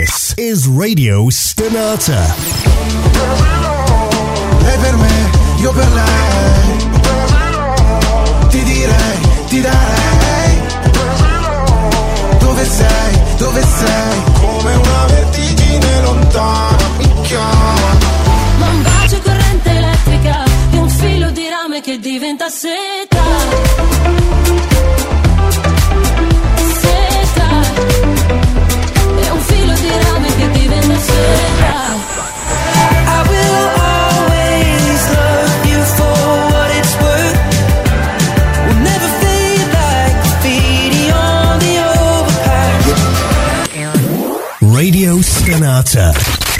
This is Radio Stonata.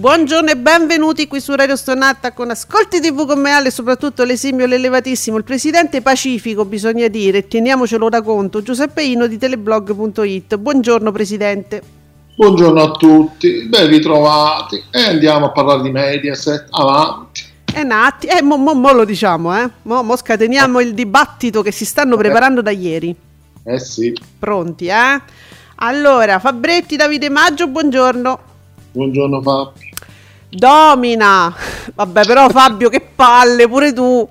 Buongiorno e benvenuti qui su Radio Stonata con Ascolti TV con me Ale e soprattutto l'esimio, l'elevatissimo, il presidente pacifico bisogna dire, teniamocelo da conto, Giuseppe Ino di teleblog.it. Buongiorno presidente. Buongiorno a tutti, ben ritrovati e andiamo a parlare di Mediaset, avanti. Eh, nati, eh, mo, mo- mo lo diciamo, eh. Mo, mo scateniamo il dibattito che si stanno preparando da ieri. Eh sì, Pronti, eh? Allora, Fabretti, Davide Maggio, buongiorno. buongiorno Fabio. Domina. Vabbè, però Fabio, che palle, pure tu.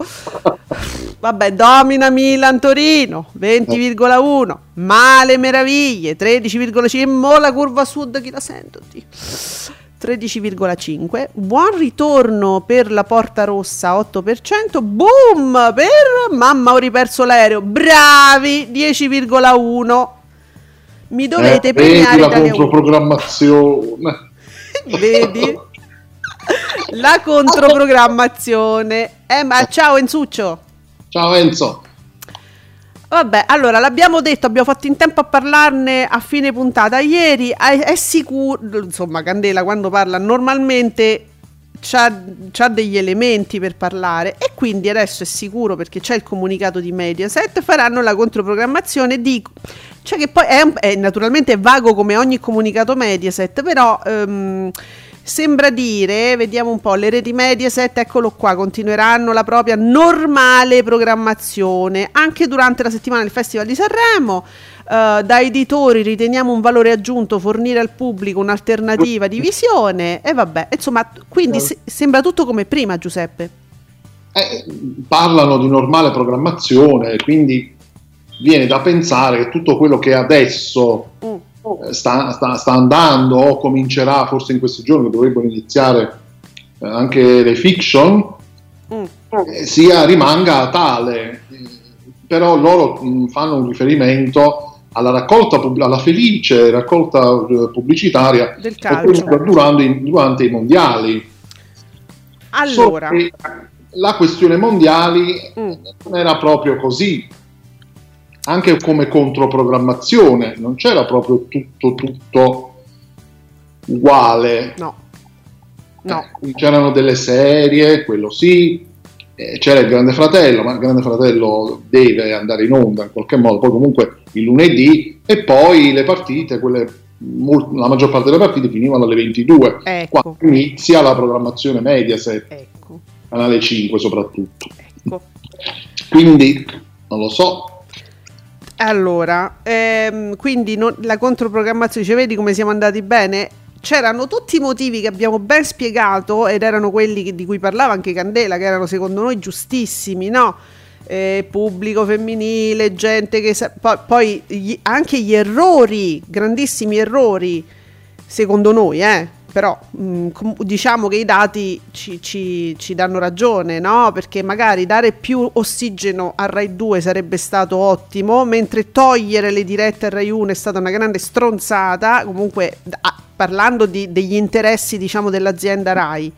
Vabbè, domina Milan Torino 20,1. Male meraviglie 13,5. E mo la curva sud chi la sento? Dio. 13,5. Buon ritorno per la Porta Rossa 8%. Boom per mamma ho riperso l'aereo. Bravi 10,1. Mi dovete Eh, vedi premiare la dalle 1. controprogrammazione. Vedi? La controprogrammazione. Eh, ma ciao Enzuccio. Ciao Enzo. Vabbè, allora l'abbiamo detto, abbiamo fatto in tempo a parlarne a fine puntata ieri. È, è sicuro, insomma, Candela quando parla normalmente c'ha, c'ha degli elementi per parlare e quindi adesso è sicuro perché c'è il comunicato di Mediaset, faranno la controprogrammazione di... Cioè che poi è, è naturalmente vago come ogni comunicato Mediaset, però... ehm, Sembra dire, vediamo un po', le reti Mediaset, eccolo qua, continueranno la propria normale programmazione anche durante la settimana del Festival di Sanremo. Eh, da editori riteniamo un valore aggiunto fornire al pubblico un'alternativa di visione e vabbè, insomma, quindi se- sembra tutto come prima, Giuseppe. Eh, parlano di normale programmazione, quindi viene da pensare che tutto quello che adesso Mm. Eh, sta, sta- sta andando o comincerà forse in questi giorni, dovrebbero iniziare eh, anche le fiction, Mm. eh, sia rimanga tale. Però loro mh, fanno un riferimento alla raccolta, alla felice raccolta pubblicitaria Del calcio. durante, durante i mondiali. Allora, che la questione mondiali Mm. non era proprio così, anche come controprogrammazione, non c'era proprio tutto, tutto uguale. no. No. Eh, c'erano delle serie, quello sì, eh, c'era il Grande Fratello, ma il Grande Fratello deve andare in onda in qualche modo, poi comunque il lunedì e poi le partite, quelle, la maggior parte delle partite finivano alle 22, Ecco. quando inizia la programmazione Mediaset, Ecco, canale 5 soprattutto. ecco. Quindi non lo so, Allora, ehm, quindi non- la controprogrammazione, cioè, vedi come siamo andati bene? C'erano tutti i motivi che abbiamo ben spiegato ed erano quelli che- di cui parlava anche Candela, che erano secondo noi giustissimi, no? Eh, pubblico femminile, gente che... sa- poi poi gli- anche gli errori, grandissimi errori, secondo noi, eh? Però com- diciamo che i dati ci, ci- ci danno ragione, no? Perché magari dare più ossigeno a Rai 2 sarebbe stato ottimo, mentre togliere le dirette a Rai 1 è stata una grande stronzata. Comunque, ah, parlando di- degli interessi, diciamo, dell'azienda Rai,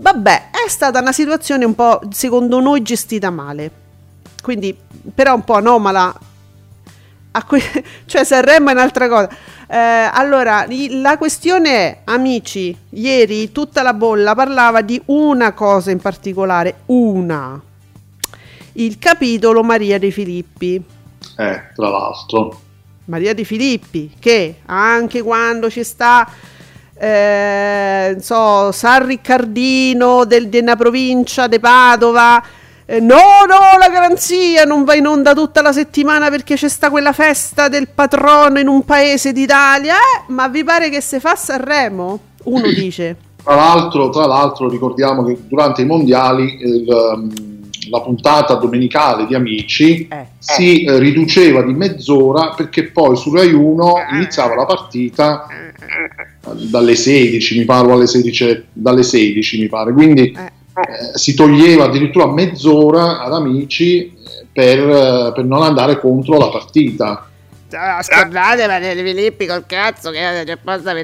Vabbè, è stata una situazione un po', secondo noi, gestita male. Quindi, però un po' anomala. Que- cioè, Sanremo è un'altra cosa. Eh, allora, la questione è, amici, ieri tutta la bolla parlava di una cosa in particolare, una. Il capitolo Maria De Filippi. Eh, tra l'altro. Maria Di Filippi, che anche quando ci sta, eh, non so, San Riccardino del- della provincia di Padova, eh, no, no, la garanzia non va in onda tutta la settimana perché c'è sta quella festa del patrono in un paese d'Italia, eh, ma vi pare che se fa Sanremo? Uno dice. Tra l'altro, tra l'altro ricordiamo che durante i mondiali il, um, la puntata domenicale di Amici Eh, si eh, riduceva di mezz'ora perché poi su Rai 1 iniziava la partita eh, dalle 16, mi pare, o alle 16, dalle 16 mi pare, quindi eh. si toglieva addirittura mezz'ora ad Amici eh, per, eh, per non andare contro la partita. Scordate Maria Di Filippi col cazzo che c'è posta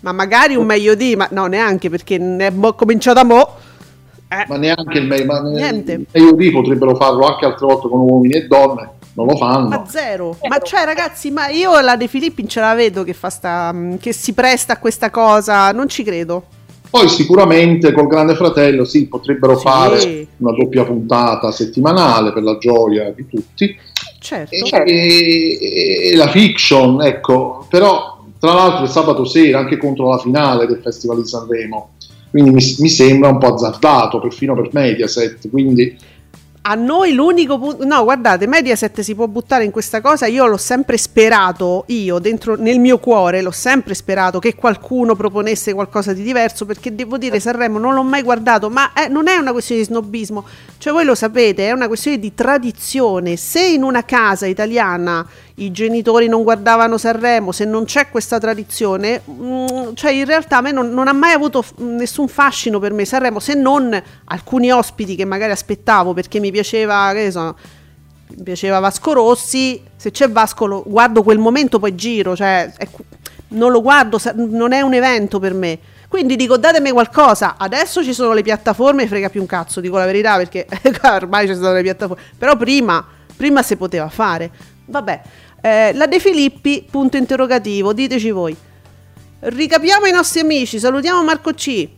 Ma magari un meglio di, ma no, neanche perché ne è cominciato a mo'. Eh. Ma neanche il ma Niente. meglio di potrebbero farlo anche altre volte con uomini e donne, non lo fanno. Ma zero. Ma cioè, ragazzi, ma io la De Filippi ce la vedo che fa sta. che si presta a questa cosa. Non ci credo. Poi sicuramente col Grande Fratello sì, potrebbero Sì. fare una doppia puntata settimanale per la gioia di tutti. Certo. E, e la fiction, ecco, però tra l'altro il sabato sera anche contro la finale del Festival di Sanremo, quindi mi, mi sembra un po' azzardato, perfino per Mediaset, quindi A noi l'unico punto. No, guardate, Mediaset si può buttare in questa cosa. Io l'ho sempre sperato, io dentro nel mio cuore l'ho sempre sperato che qualcuno proponesse qualcosa di diverso. Perché devo dire, Sanremo non l'ho mai guardato, ma eh, non è una questione di snobismo. Cioè, voi lo sapete, è una questione di tradizione. Se in una casa italiana i genitori non guardavano Sanremo, se non c'è questa tradizione, mm, cioè in realtà a me non, non ha mai avuto f- nessun fascino per me Sanremo, se non alcuni ospiti che magari aspettavo perché mi piaceva, che ne so, mi piaceva Vasco Rossi, se c'è Vasco lo guardo quel momento poi giro, cioè è- non lo guardo, non è un evento per me. Quindi dico datemi qualcosa, adesso ci sono le piattaforme, frega più un cazzo, dico la verità perché ormai ci sono le piattaforme, però prima, prima si poteva fare. Vabbè, eh, la De Filippi, punto interrogativo, diteci voi. Ricapiamo i nostri amici, salutiamo Marco C.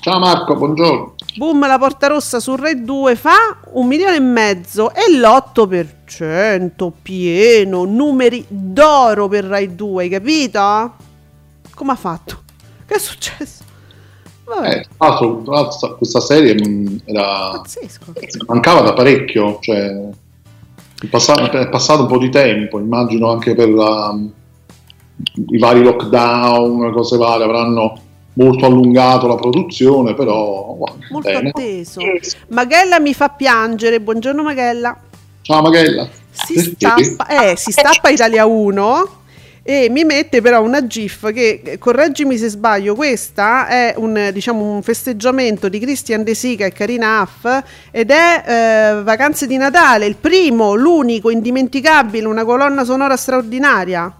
ciao Marco, buongiorno. Boom, la porta rossa su Rai 2 fa un milione e mezzo e l'8% pieno, numeri d'oro per Rai 2, hai capito? Come ha fatto? Che è successo? Vabbè, Eh, tra l'altro, questa serie mh, era, pazzesco. mancava da parecchio, cioè passato, è passato un po' di tempo, immagino anche per la- i vari lockdown, cose varie, avranno molto allungato la produzione, però guarda, Molto bene. atteso. Maghella mi fa piangere, buongiorno Maghella. Ciao Maghella. Si Perché? stappa, eh, si stappa Italia 1 e mi mette però una gif che, eh, correggimi se sbaglio, questa è un, diciamo, un festeggiamento di Christian De Sica e Karina Huff ed è eh, Vacanze di Natale, il primo, l'unico, indimenticabile, una colonna sonora straordinaria.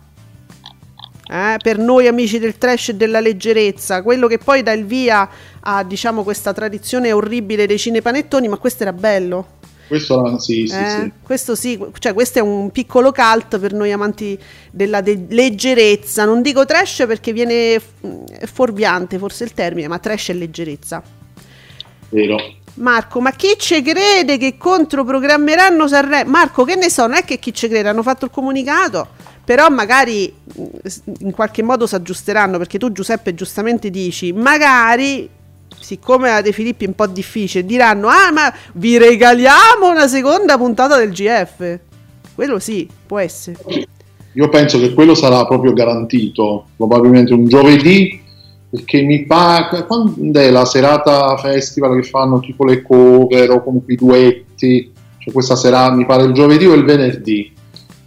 Eh, per noi amici del trash e della leggerezza, quello che poi dà il via a diciamo questa tradizione orribile dei cinepanettoni, ma questo era bello. Questo sì, sì, Eh, sì. Questo sì, cioè questo è un piccolo cult per noi amanti della de- leggerezza. Non dico trash perché viene fuorviante forse il termine, ma trash è leggerezza. Vero. Marco, ma chi ci crede che controprogrammeranno Sanremo? Marco, che ne so, non è che chi ci crede, hanno fatto il comunicato, però magari mm, in qualche modo si aggiusteranno, perché tu Giuseppe giustamente dici, magari, siccome la De Filippi è un po' difficile, diranno, ah ma vi regaliamo una seconda puntata del GF. Quello sì, può essere. Io penso che quello sarà proprio garantito, probabilmente un giovedì, perché mi pare, quando è la serata festival che fanno tipo le cover o comunque i duetti, cioè questa serata mi pare il giovedì o il venerdì,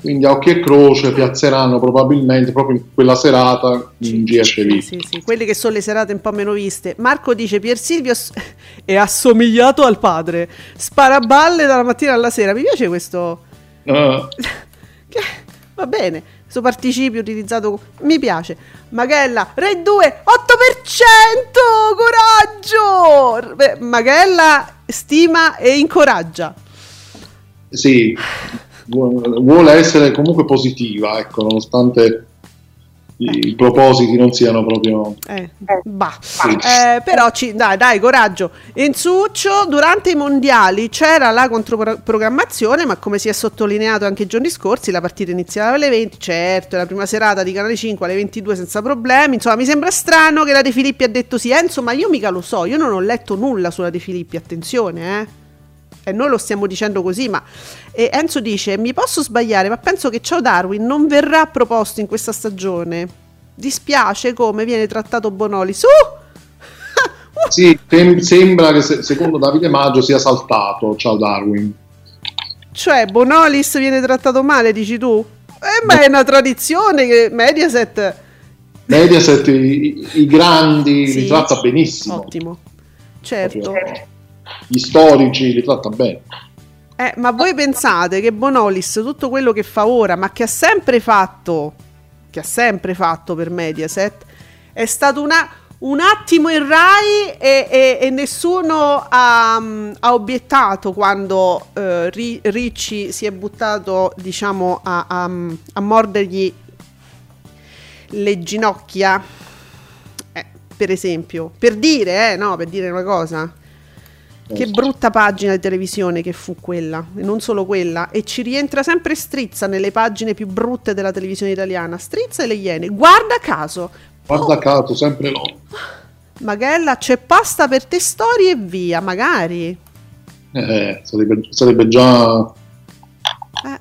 quindi a occhio e croce piazzeranno probabilmente proprio in quella serata in GF Sì, sì, sì, quelle che sono le serate un po' meno viste. Marco dice: Pier Silvio è assomigliato al padre. Spara balle dalla mattina alla sera. Mi piace questo. Che- Va bene, questo participio utilizzato mi piace. Magella, Rai 2, 8%! Coraggio! Beh, Magella stima e incoraggia. Sì, vuole essere comunque positiva, ecco, nonostante i, i propositi non siano proprio... Eh, bah. Eh, però ci, dai, dai, coraggio. In Succio, durante i mondiali c'era la controprogrammazione, ma come si è sottolineato anche i giorni scorsi, la partita iniziava alle 20, certo, la prima serata di Canale 5 alle 22 senza problemi. Insomma, mi sembra strano che la De Filippi ha detto sì, Enzo, ma io mica lo so, io non ho letto nulla sulla De Filippi, attenzione, eh. E noi lo stiamo dicendo così, ma e Enzo dice: Mi posso sbagliare, ma penso che Ciao Darwin non verrà proposto in questa stagione. Dispiace come viene trattato Bonoli. Su! Sì, sem- sembra che se- secondo Davide Maggio sia saltato, ciao Darwin. Cioè, Bonolis viene trattato male, dici tu? Eh, ma è una tradizione che Mediaset. Mediaset i, i grandi Sì. li tratta benissimo, Ottimo. Certo. gli storici li tratta bene. Eh, ma voi pensate che Bonolis, tutto quello che fa ora, ma che ha sempre fatto, che ha sempre fatto per Mediaset, è stato una- un attimo in Rai e, e- e nessuno ha, ha obiettato quando eh, Ri- Ricci si è buttato, diciamo, a, a- a mordergli le ginocchia. Eh, per esempio, per dire, eh, no, per dire una cosa. Che brutta pagina di televisione che fu quella, e non solo quella, e ci rientra sempre strizza nelle pagine più brutte della televisione italiana. Strizza e le Iene. Guarda caso, Guarda caso, sempre no. Magella c'è pasta per te storie e via, magari. Eh, sarebbe, sarebbe già... Eh,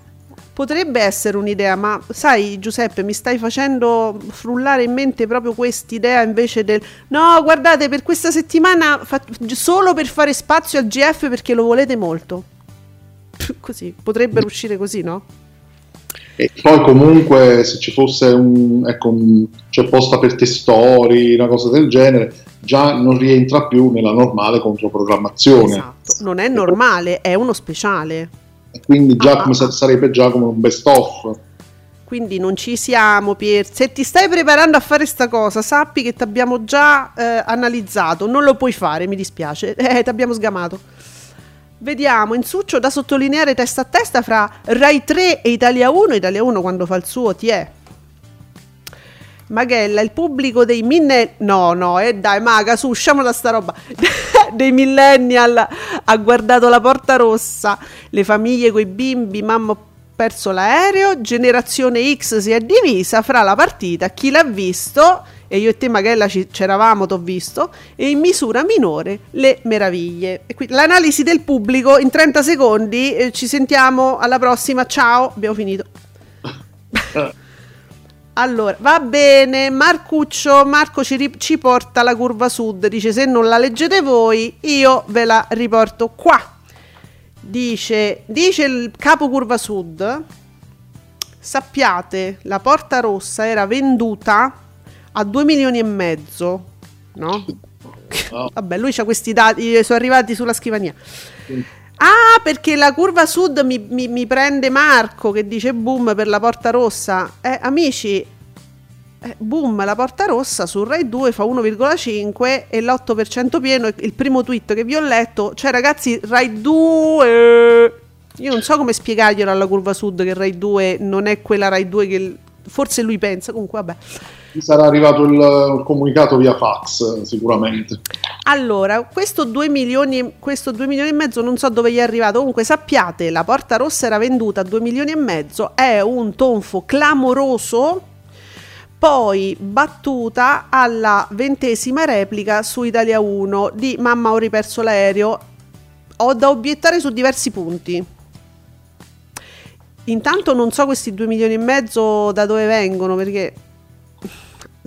potrebbe essere un'idea, ma sai Giuseppe, mi stai facendo frullare in mente proprio quest'idea invece del no, guardate, per questa settimana fa- solo per fare spazio al GF perché lo volete molto. Così, potrebbero uscire così, no? E poi comunque se ci fosse un, ecco, un c'è posta per testori, una cosa del genere, già non rientra più nella normale controprogrammazione. Esatto, non è normale, è uno speciale. E quindi già Ah, come ah, sa- sarebbe già come un best of. Quindi non ci siamo, Pier. Se ti stai preparando a fare sta cosa, sappi che ti abbiamo già eh, analizzato. Non lo puoi fare, mi dispiace. Eh, ti abbiamo sgamato. Vediamo, in succio da sottolineare testa a testa fra Rai 3 e Italia 1. Italia 1 quando fa il suo ti è. Maghella, il pubblico dei minne... No, no, eh dai, maga, su, usciamo da sta roba. dei millennial ha guardato la porta rossa, le famiglie coi bimbi, mamma perso l'aereo, generazione X si è divisa fra la partita, chi l'ha visto, e io e te Maghella ci, c'eravamo, t'ho visto, e in misura minore le meraviglie. E qui, l'analisi del pubblico in 30 secondi, eh, ci sentiamo alla prossima, ciao, abbiamo finito. Allora, va bene, Marcuccio, Marco ci, ci porta la curva sud, dice se non la leggete voi, io ve la riporto qua. Dice, dice il capo curva sud, sappiate, la porta rossa era venduta a 2 milioni e mezzo, no? No. Vabbè, lui ha questi dati, eh, sono arrivati sulla scrivania. Ah, perché la curva sud mi, mi- mi prende Marco che dice boom per la porta rossa. Eh, amici, eh, boom, la porta rossa su Rai 2 fa 1,5 e l'8% pieno. Il primo tweet che vi ho letto, cioè ragazzi, Rai 2... Io non so come spiegarglielo alla curva sud che Rai 2 non è quella Rai 2 che forse lui pensa, comunque vabbè. Sarà arrivato il, il comunicato via fax, sicuramente. Allora, questo 2 milioni, questo 2 milioni e mezzo non so dove gli è arrivato. Comunque sappiate, la porta rossa era venduta a 2 milioni e mezzo, è un tonfo clamoroso. Poi battuta alla ventesima replica su Italia 1 di Mamma ho riperso l'aereo. Ho da obiettare su diversi punti. Intanto non so questi 2 milioni e mezzo da dove vengono perché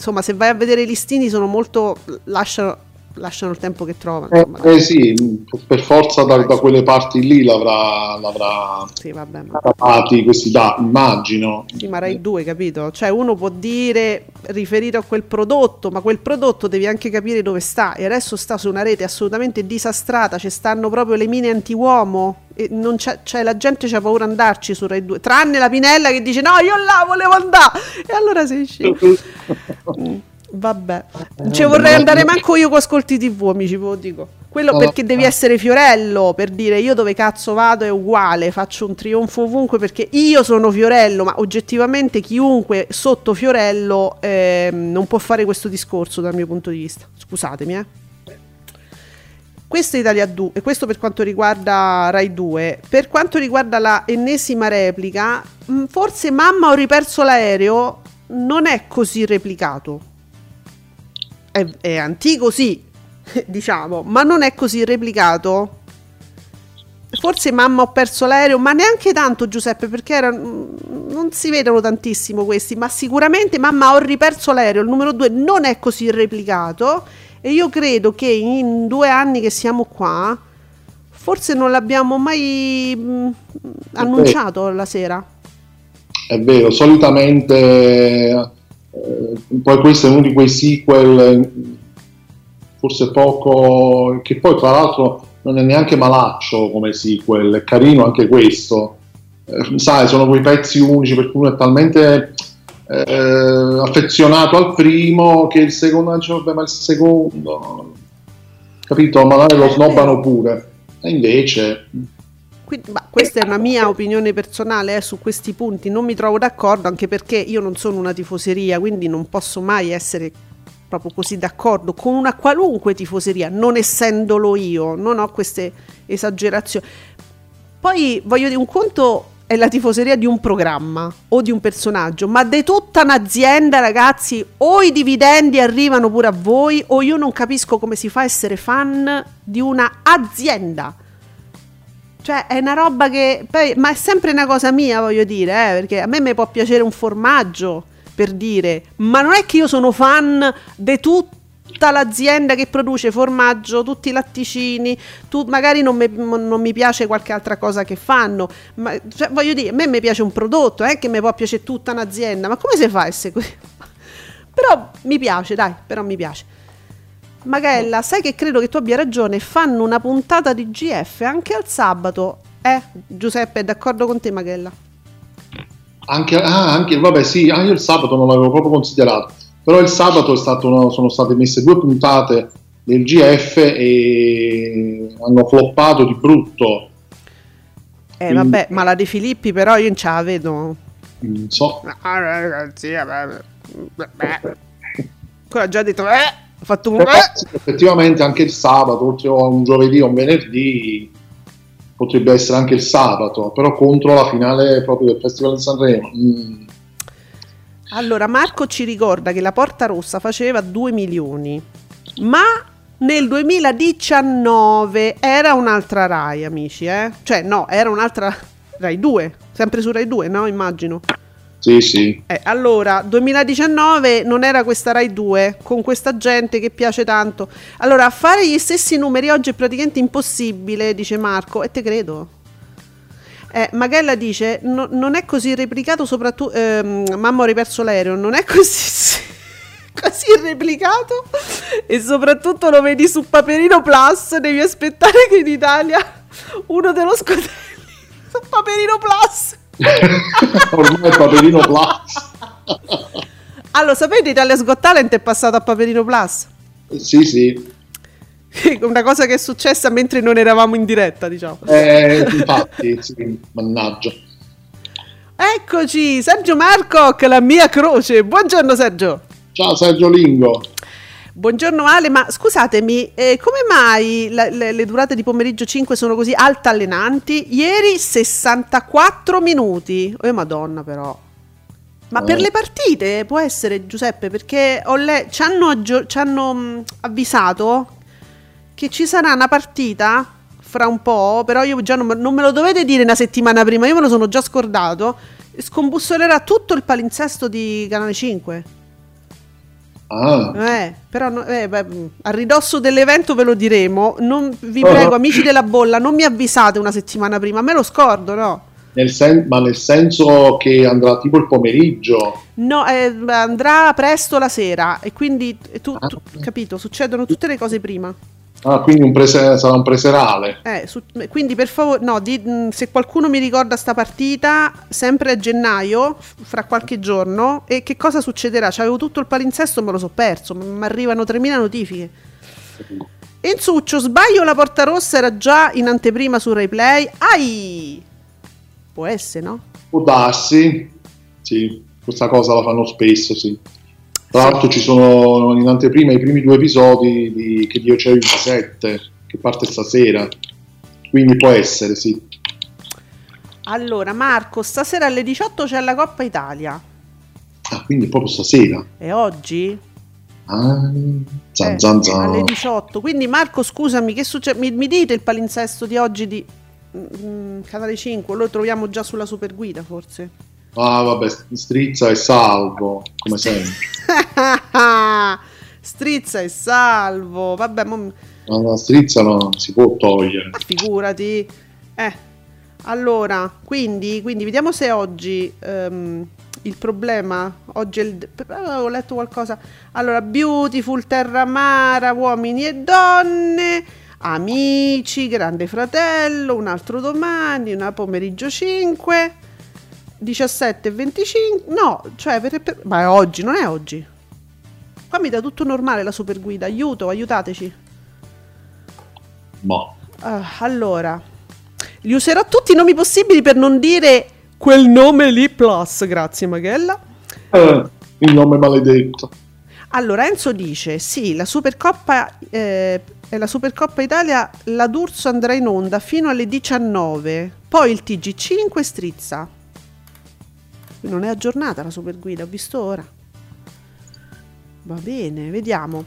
insomma se vai a vedere i listini sono molto lasciano, lasciano il tempo che trovano Eh, insomma. eh sì, per forza da, da quelle parti lì l'avrà, l'avrà sì vabbè dati questi dati, immagino. sì, ma Rai 2 capito cioè uno può dire riferito a quel prodotto ma quel prodotto devi anche capire dove sta e adesso sta su una rete assolutamente disastrata ci stanno proprio le mine anti-uomo E non c'è, cioè, la gente c'ha paura di andarci su Rai 2, tranne la Pinella che dice no, io là volevo andare. E allora sei scemo. Mm, Vabbè, non ci vorrei andare manco io con Ascolti TV, amici, ve lo dico. Quello perché devi essere Fiorello per dire io dove cazzo vado è uguale, faccio un trionfo ovunque perché io sono Fiorello, ma oggettivamente chiunque sotto Fiorello ehm, non può fare questo discorso dal mio punto di vista. Scusatemi, eh. Questo è Italia 2, e questo per quanto riguarda Rai 2. Per quanto riguarda la ennesima replica, mh, forse mamma ho riperso l'aereo non è così replicato. È, è antico sì, diciamo, ma non è così replicato. Forse mamma ho perso l'aereo, ma neanche tanto Giuseppe, perché era- non si vedono tantissimo questi, ma sicuramente mamma ho riperso l'aereo, il numero 2 non è così replicato e io credo che in due anni che siamo qua, forse non l'abbiamo mai mh, annunciato la sera. È vero, solitamente eh, poi questo è uno di quei sequel eh, forse poco che poi tra l'altro non è neanche malaccio come sequel, è carino anche questo. Eh, sai, sono quei pezzi unici per cui uno è talmente eh, affezionato al primo che il secondo dice, vabbè, ma il secondo capito? Magari lo È snobbano pure. E invece Quindi, ma questa è una mia opinione personale eh, su questi punti, non mi trovo d'accordo anche perché io non sono una tifoseria, quindi non posso mai essere proprio così d'accordo con una qualunque tifoseria, non essendolo io, non ho queste esagerazioni. Poi voglio dire, un conto è la tifoseria di un programma o di un personaggio, ma di tutta un'azienda, ragazzi, o i dividendi arrivano pure a voi, o io non capisco come si fa a essere fan di una azienda. Cioè, è una roba che. poi- ma è sempre una cosa mia, voglio dire, eh, perché a me mi può piacere un formaggio per dire, ma non è che io sono fan di tutta l'azienda che produce formaggio, tutti i latticini, tu- magari non mi, non mi piace qualche altra cosa che fanno, ma cioè, voglio dire, a me mi piace un prodotto, è che mi può piacere tutta un'azienda, ma come si fa a essere così? però mi piace, dai, però mi piace. Magella, sai che credo che tu abbia ragione, fanno una puntata di GF anche al sabato. Eh, Giuseppe, è d'accordo con te, Magella? Anche, ah, anche, vabbè, sì, ah, io il sabato non l'avevo proprio considerato, però il sabato è stato una- sono state messe due puntate del GF e hanno floppato di brutto. Eh, Quindi- vabbè, ma la De Filippi però io non ce la vedo. Non so, Ah. Quello ha già detto, eh, ha fatto un... però eh. effettivamente anche il sabato, oltre a un giovedì o un venerdì, potrebbe essere anche il sabato, però contro la finale proprio del Festival di Sanremo. Mm. Allora, Marco ci ricorda che la Porta Rossa faceva 2 milioni, ma nel 2019 era un'altra Rai, amici, eh? Cioè, no, era un'altra Rai 2, sempre su Rai 2, no? Immagino. Sì, sì. Eh, allora, 2019 non era questa Rai 2 con questa gente che piace tanto. Allora, fare gli stessi numeri oggi è praticamente impossibile, dice Marco, e te credo. Eh, Magella dice: "No- Non è così replicato, soprattutto. ehm, mamma, ho riperso l'aereo. Non è così, così replicato. E soprattutto lo vedi su Paperino Plus. Devi aspettare che in Italia uno te lo scotelli su Paperino Plus. Ormai è Paperino Plus. Allora, sapete, Italia Got Talent è passato a Paperino Plus. sì, sì. Una cosa che è successa mentre non eravamo in diretta, diciamo. Eh, infatti, sì, mannaggia. Eccoci, Sergio Marcoc, la mia croce. Buongiorno Sergio. Ciao Sergio Lingo. Buongiorno Ale, ma scusatemi, eh, come mai la- le, le durate di pomeriggio 5 sono così altalenanti? Ieri 64 minuti. Oh madonna però. Ma per Eh. le partite può essere Giuseppe, perché le- ci hanno, ci hanno, mh, avvisato che ci sarà una partita fra un po', però io già non, non me lo dovete dire una settimana prima, io me lo sono già scordato. Scombussolerà tutto il palinsesto di Canale 5. Ah, Eh, però no- eh, beh, mh, a ridosso dell'evento ve lo diremo. Non- vi Oh. prego, amici della bolla, non mi avvisate una settimana prima, me lo scordo, no? nel sen- ma nel senso che andrà tipo il pomeriggio. No, eh, andrà presto la sera e quindi tu, tu- Ah. capito, succedono tutte le cose prima. Ah, quindi un prese- sarà un preserale. Eh, su- quindi per favore, no, di- mh, se qualcuno mi ricorda sta partita, sempre a gennaio, f- fra qualche giorno, e che cosa succederà? C'avevo tutto il palinsesto, me lo so perso, mi arrivano 3000 notifiche. Enzuccio, sbaglio, la porta rossa era già in anteprima su Replay. Ai! Può essere, no? Può darsi, sì, questa cosa la fanno spesso, sì. Tra l'altro ci sono in anteprima i primi due episodi di Che Dio c'è il 27, che parte stasera, quindi può essere, sì. Allora, Marco, stasera alle 18 c'è la Coppa Italia. Ah, quindi proprio stasera. E oggi? Ah, zan Eh, zan zan. alle 18. Quindi Marco, scusami, che succede? Mi, mi dite il palinsesto di oggi di mm, Canale 5? Lo troviamo già sulla superguida, forse. Ah, vabbè, strizza e salvo, come sempre. Strizza e salvo. Vabbè, mo- Ma la strizza non si può togliere. ma figurati. Eh. Allora, quindi, quindi vediamo se oggi ehm, il problema oggi è il avevo letto qualcosa. Allora, Beautiful, Terramara, uomini e donne, amici, Grande Fratello, un altro domani, una pomeriggio 5, 17 e 25. No, cioè per, per- ma è oggi, non è oggi. Qua mi dà tutto normale la super guida. Aiuto, aiutateci. Ma Ah, allora, li userò tutti i nomi possibili per non dire quel nome lì plus. Grazie, Maghella. eh, il nome maledetto. Allora, Enzo dice: Sì, la Supercoppa, eh, è la Supercoppa Italia, la D'Urso andrà in onda fino alle 19. Poi il TG5 strizza. Non è aggiornata la Superguida, ho visto ora. Va bene, vediamo.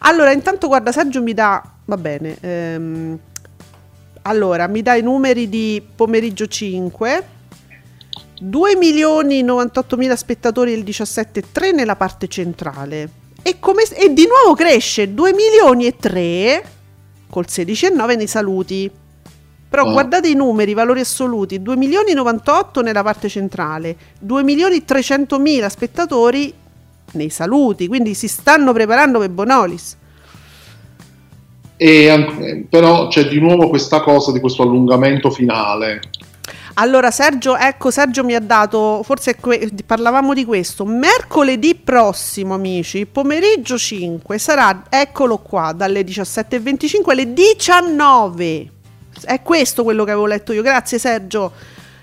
Allora, intanto guarda, Sergio mi dà. Va bene. ehm, allora, mi dà i numeri di pomeriggio 5. 2 milioni 98 mila spettatori il 17,3 nella parte centrale. E, come, e di nuovo cresce 2 milioni e 3 col 16,9 nei saluti. Però Ah. guardate i numeri, i valori assoluti, 2 milioni 98 nella parte centrale, 2 milioni 300 mila spettatori nei saluti, quindi si stanno preparando per Bonolis. E però c'è di nuovo questa cosa di questo allungamento finale. Allora Sergio, ecco Sergio mi ha dato, forse que- parlavamo di questo, mercoledì prossimo amici, pomeriggio 5, sarà, eccolo qua, dalle 17.25 alle 19. È questo quello che avevo letto io, grazie Sergio.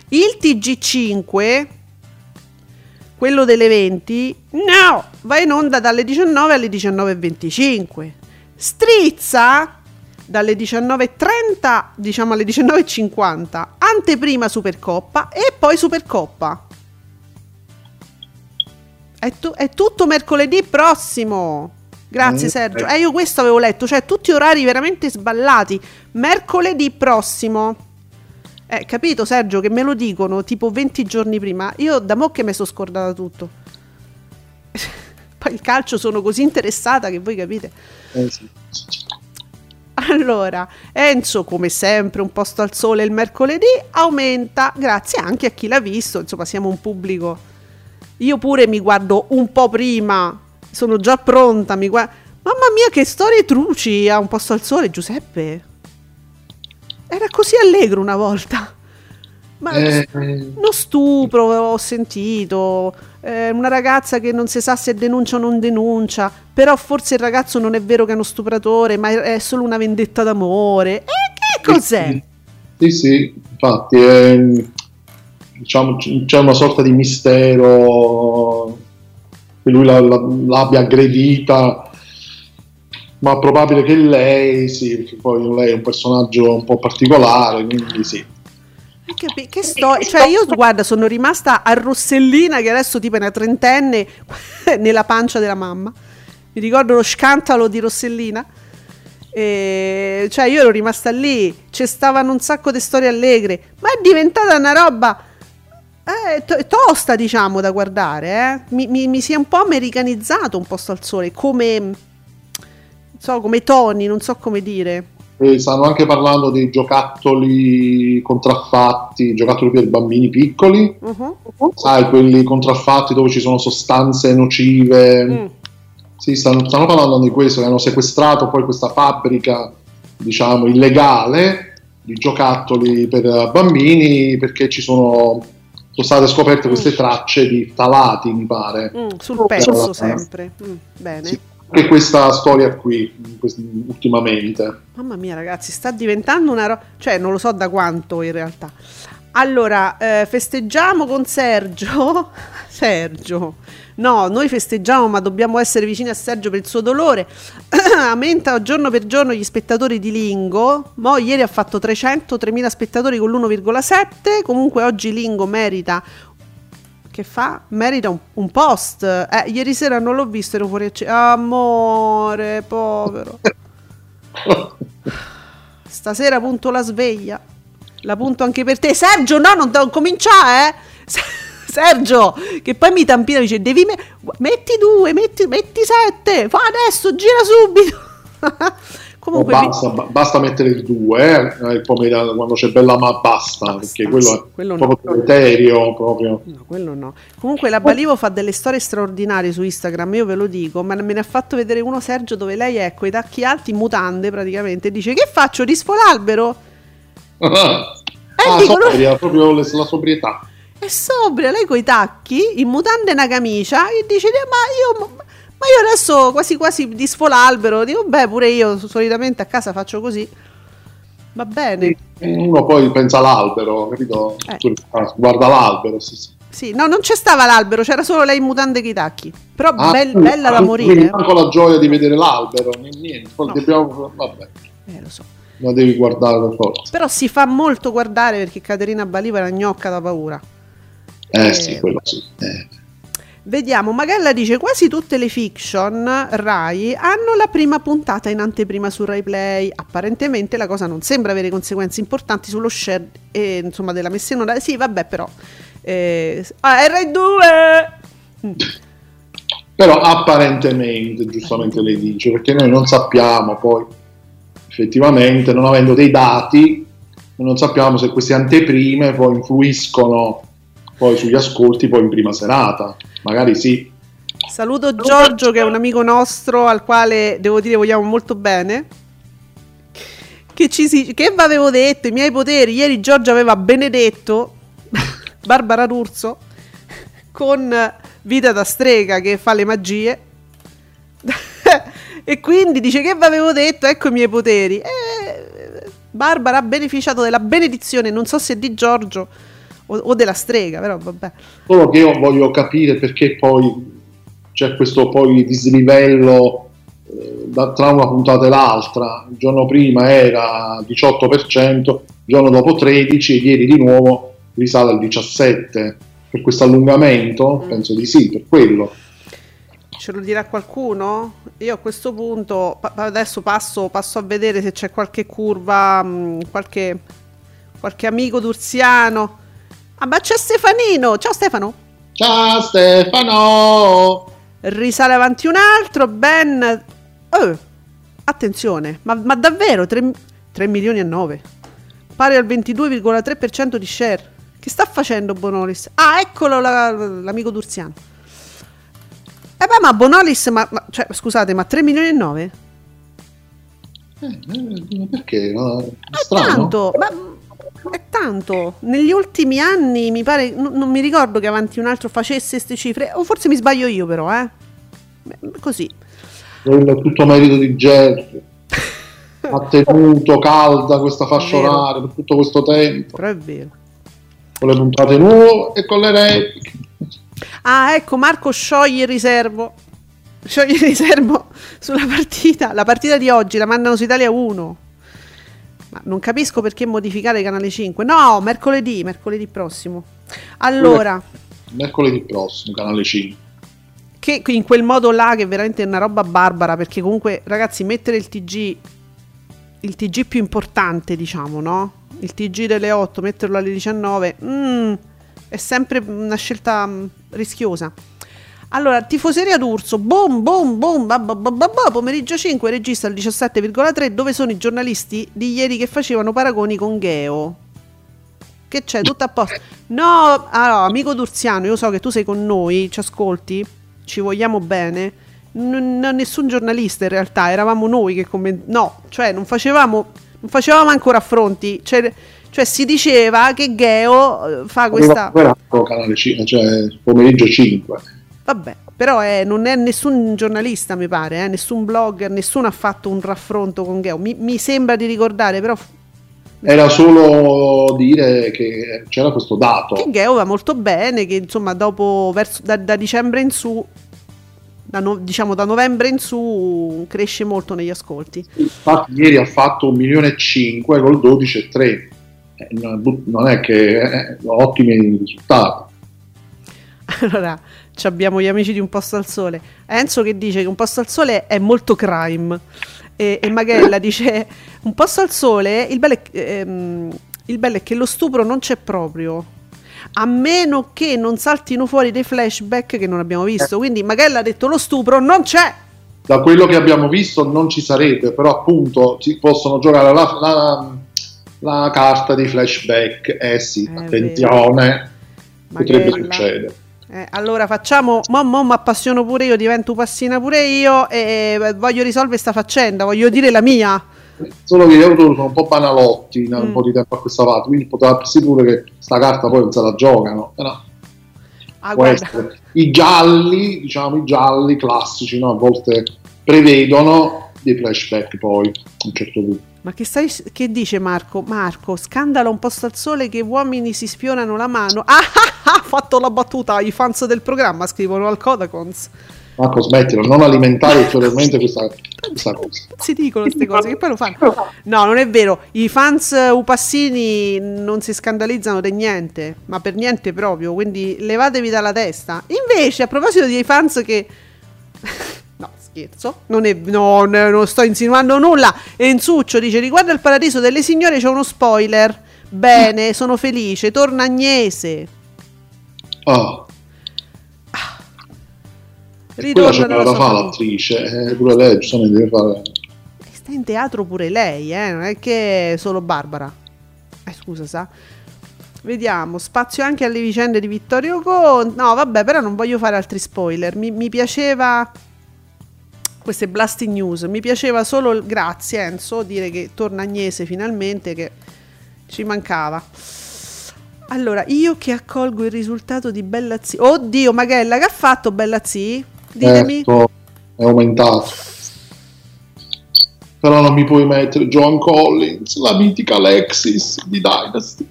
Il TG5, quello delle 20, no, va in onda dalle 19 alle 19.25. Strizza dalle 19.30 diciamo alle 19.50 anteprima Supercoppa e poi Supercoppa è, tu- è tutto mercoledì prossimo grazie Mm, Sergio eh. eh, io questo avevo letto cioè tutti orari veramente sballati mercoledì prossimo eh, capito Sergio che me lo dicono tipo 20 giorni prima io da mo che mi sono scordata tutto poi il calcio sono così interessata che voi capite Eh, sì. allora, Enzo, come sempre, un posto al sole il mercoledì aumenta, grazie anche a chi l'ha visto. Insomma, siamo un pubblico. Io pure mi guardo un po' prima, sono già pronta. Mi guardo. Mamma mia, che storie truci a un posto al sole, Giuseppe. Era così allegro una volta. Ma Eh, uno stupro ho sentito, eh, una ragazza che non si sa se denuncia o non denuncia, però forse il ragazzo non è vero che è uno stupratore, ma è solo una vendetta d'amore. E che cos'è? Sì, sì, infatti diciamo, c'è una sorta di mistero che lui la- la- l'abbia aggredita, ma probabile che lei, sì, perché poi lei è un personaggio un po' particolare, quindi sì. Capi- Che sto- cioè io guarda, sono rimasta a Rossellina che adesso tipo è una trentenne nella pancia della mamma. Mi ricordo lo scantalo di Rossellina. E, cioè io ero rimasta lì, ci stavano un sacco di storie allegre, ma è diventata una roba eh, to- tosta diciamo da guardare. eh. Mi, mi- mi si è un po' americanizzato un posto al sole, come, non so, come toni, non so come dire. E stanno anche parlando dei giocattoli contraffatti, giocattoli per bambini piccoli, Mhm. sai, quelli contraffatti dove ci sono sostanze nocive. Mm. Sì, stanno, stanno parlando di questo, che hanno sequestrato poi questa fabbrica diciamo, illegale di giocattoli per bambini perché ci sono, sono state scoperte queste tracce di talati, mi pare. Mm, sul pezzo sempre. Mm, bene. Sì, anche questa storia qui, ultimamente. Mamma mia, ragazzi, sta diventando una roba. Cioè, non lo so da quanto in realtà. Allora, eh, festeggiamo con Sergio. Sergio. No, noi festeggiamo, ma dobbiamo essere vicini a Sergio per il suo dolore. Aumenta giorno per giorno gli spettatori di Lingo. Mo ieri ha fatto 300, 3000 spettatori con l'1,7. Comunque oggi Lingo merita che fa? Merita un, un post. Eh, ieri sera non l'ho visto, ero fuori a ce- Amore, povero. Stasera punto la sveglia. La punto anche per te. Sergio, no, non, non cominciare, eh. Sergio, che poi mi tampina e dice, devi me- metti due, metti, metti sette, fa adesso, gira subito. Comunque, No, vi- basta, ba- basta mettere il 2 eh, il pomeriggio quando c'è bella ma basta, perché quello è quello no. proprio criterio proprio. No, quello no. Comunque la Balivo fa delle storie straordinarie su Instagram, io ve lo dico, ma me ne ha fatto vedere uno Sergio dove lei è con i tacchi alti in mutande praticamente dice che faccio? Risfo l'albero? Ah, dico, no. sobria, proprio la sobrietà. È sobria, lei con i tacchi, in mutande e una camicia e dice "Eh, ma io, ma io adesso quasi quasi disfo l'albero, dico beh pure io solitamente a casa faccio così. Va bene. Uno poi pensa all'albero, capito? Eh. Ah, Guarda l'albero, sì, sì. Sì, no, non c'è stava l'albero, c'era solo lei in mutande con i tacchi. Però Ah, tu- bella da ah, morire. quindi eh. manco la gioia di vedere l'albero, niente. Poi No. dobbiamo- vabbè, Eh, lo so. La devi guardare per forza. Però si fa molto guardare perché Caterina Baliva era gnocca da paura. Eh Eh. sì, quello sì. Eh. Vediamo, Magella dice quasi tutte le fiction Rai hanno la prima puntata in anteprima su Rai Play. Apparentemente la cosa non sembra avere conseguenze importanti sullo share e, insomma, della messa in onda. Sì, vabbè, però. Eh, ah, è Rai 2! Però apparentemente, giustamente lei dice, perché noi non sappiamo poi effettivamente, non avendo dei dati, non sappiamo se queste anteprime poi influiscono poi sugli ascolti poi in prima serata. Magari sì. Saluto Giorgio che è un amico nostro al quale devo dire vogliamo molto bene. Che, ci che avevo detto, i miei poteri. Ieri Giorgio aveva benedetto Barbara D'Urso con Vita da strega che fa le magie. E quindi dice che vi avevo detto, ecco i miei poteri. E Barbara ha beneficiato della benedizione, non so se di Giorgio o, o della strega, però vabbè. Solo che io voglio capire perché poi c'è questo poi dislivello eh, da- tra una puntata e l'altra. Il giorno prima era 18%, il giorno dopo 13% e ieri di nuovo risale al 17%. Per questo allungamento? Penso di sì, per quello. Ce lo dirà qualcuno? Io a questo punto pa- adesso passo, passo a vedere se c'è qualche curva, mh, qualche, qualche amico d'Urziano. Ah, ma c'è Stefanino! Ciao Stefano! Ciao Stefano! Risale avanti un altro, Ben... Oh, attenzione, ma, ma davvero 3, 3 milioni e 9? Pari al 22,3% di share. Che sta facendo Bonolis? Ah, eccolo la- l'amico d'Urziano. Eh beh, ma Bonolis, ma, ma- cioè, scusate, ma 3 milioni e 9? Eh, perché? No, È tanto, ma è tanto. Negli ultimi anni mi pare, non, non mi ricordo che avanti un altro facesse queste cifre, o forse mi sbaglio io però, eh. Così. Quello tutto merito di Jerry. Ha tenuto calda questa fascia oraria per tutto questo tempo, Però è vero. con le puntate nuove e con le repliche. Ah, ecco, Marco scioglie il riservo. Scioglie il riservo sulla partita. La partita di oggi la mandano su Italia 1. Ma non capisco perché modificare canale 5. No, mercoledì, mercoledì prossimo. Allora, Mercoledì prossimo, canale 5. che in quel modo là che veramente è una roba barbara perché comunque ragazzi mettere il TG il TG più importante diciamo no il TG delle 8 metterlo alle 19 mm, è sempre una scelta mm, rischiosa allora tifoseria d'Urso boom boom boom ba, ba, ba, ba, ba, pomeriggio 5 regista il 17,3 dove sono i giornalisti di ieri che facevano paragoni con Geo che c'è tutto a posto no allora, amico D'Urziano io so che tu sei con noi ci ascolti ci vogliamo bene n- nessun giornalista in realtà, eravamo noi che commentavamo. No, cioè non facevamo, non facevamo ancora affronti. Cioè, cioè si diceva che Geo eh, fa questa... Canale 5, cioè pomeriggio 5. Vabbè, però è- non è nessun giornalista, mi pare, eh, nessun blogger, nessuno ha fatto un raffronto con Geo. Mi, mi sembra di ricordare, però Era solo dire che c'era questo dato. che Geo va molto bene, che insomma dopo, verso, da, da dicembre in su, da no- diciamo da novembre in su, cresce molto negli ascolti. Infatti ieri ha fatto un milione e 5 col 12,3. Eh, non è che eh, ottimi risultati. Allora, ci abbiamo gli amici di Un Posto al Sole. Enzo che dice che Un Posto al Sole è molto crime. E, e Magella dice: Un Posto al Sole, il bello, è, ehm, il bello è che lo stupro non c'è proprio. A meno che non saltino fuori dei flashback che non abbiamo visto. Quindi Magella ha detto: Lo stupro non c'è. Da quello che abbiamo visto non ci sarebbe, però appunto si possono giocare la, la- la carta dei flashback. Eh sì, Eh, attenzione, potrebbe succedere. Eh, allora facciamo, mo, mo mi appassiono pure io, divento passina pure io e eh, voglio risolvere sta faccenda, voglio dire la mia. Solo che gli autori sono un po' banalotti da un Mm. po' di tempo a questa parte, quindi poteva darsi pure che sta carta poi non se la giocano. Però Ah. I gialli, diciamo i gialli classici, no? a volte prevedono dei flashback poi a un certo punto. Ma che, stai, che dice Marco? Marco, scandalo un posto al sole che uomini si spionano la mano. Ah, ah, ah, fatto la battuta, i fans del programma scrivono al Codacons. Marco, smettila, non alimentare ulteriormente questa, questa cosa. Si dicono queste cose, che poi lo fanno. No, non è vero, i fans Upassini non si scandalizzano di niente, ma per niente proprio, quindi levatevi dalla testa. Invece, a proposito dei fans che... scherzo, non, è, no, no, non sto insinuando nulla. Enzuccio dice, riguardo al paradiso delle signore c'è uno spoiler. Bene, sono felice, torna Agnese. Ah, quella Ritorna c'è sua fare famiglia. l'attrice, eh, pure lei giustamente deve fare... Sta in teatro pure lei, eh? non è che è solo Barbara. Eh, scusa, sa. Vediamo, spazio anche alle vicende di Vittorio Conte. No, vabbè, però non voglio fare altri spoiler. Mi, mi piaceva. Queste blasting news. Mi piaceva solo. Grazie, Enzo. Dire che torna Agnese finalmente. Che ci mancava. Allora, io che accolgo il risultato di Bella Z. Oddio, Magella, che ha fatto Bella Z? Ditemi. Ecco, è aumentato. Però non mi puoi mettere John Collins, la mitica Alexis di Dynasty.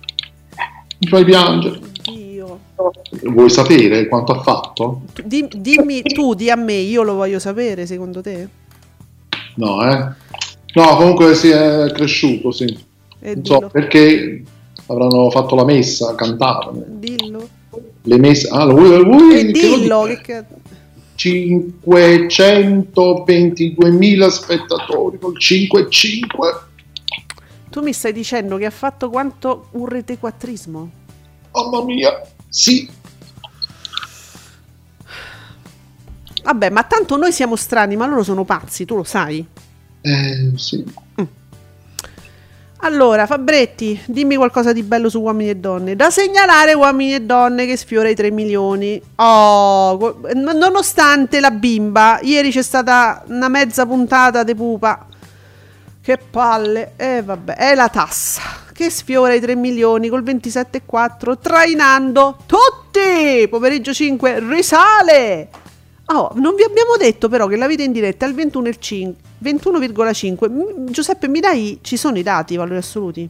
Mi fai piangere. Vuoi sapere quanto ha fatto? Di- dimmi tu, di a me, io lo voglio sapere secondo te? No, eh? No, comunque si è cresciuto, sì. E Non so dillo, perché avranno fatto la messa, cantavano. dillo. Le messe... Ah, lo vuoi... vuoi E dillo, che ca- 522.000 spettatori col 5-5. tu mi stai dicendo che ha fatto quanto un retequattrismo? Mamma mia, sì. Vabbè, ma tanto noi siamo strani, ma loro sono pazzi, tu lo sai. Eh, sì. Allora, Fabretti, dimmi qualcosa di bello su uomini e donne. Da segnalare uomini e donne che sfiora i 3 milioni. Oh, nonostante la bimba, ieri c'è stata una mezza puntata di pupa. Che palle. E vabbè, è la tassa che sfiora i 3 milioni col 27,4 trainando tutti. Pomeriggio 5 risale. Oh, non vi abbiamo detto però che la vita in diretta è al 21,5 21,5. Mm, Giuseppe, mi dai, ci sono i dati, i valori assoluti?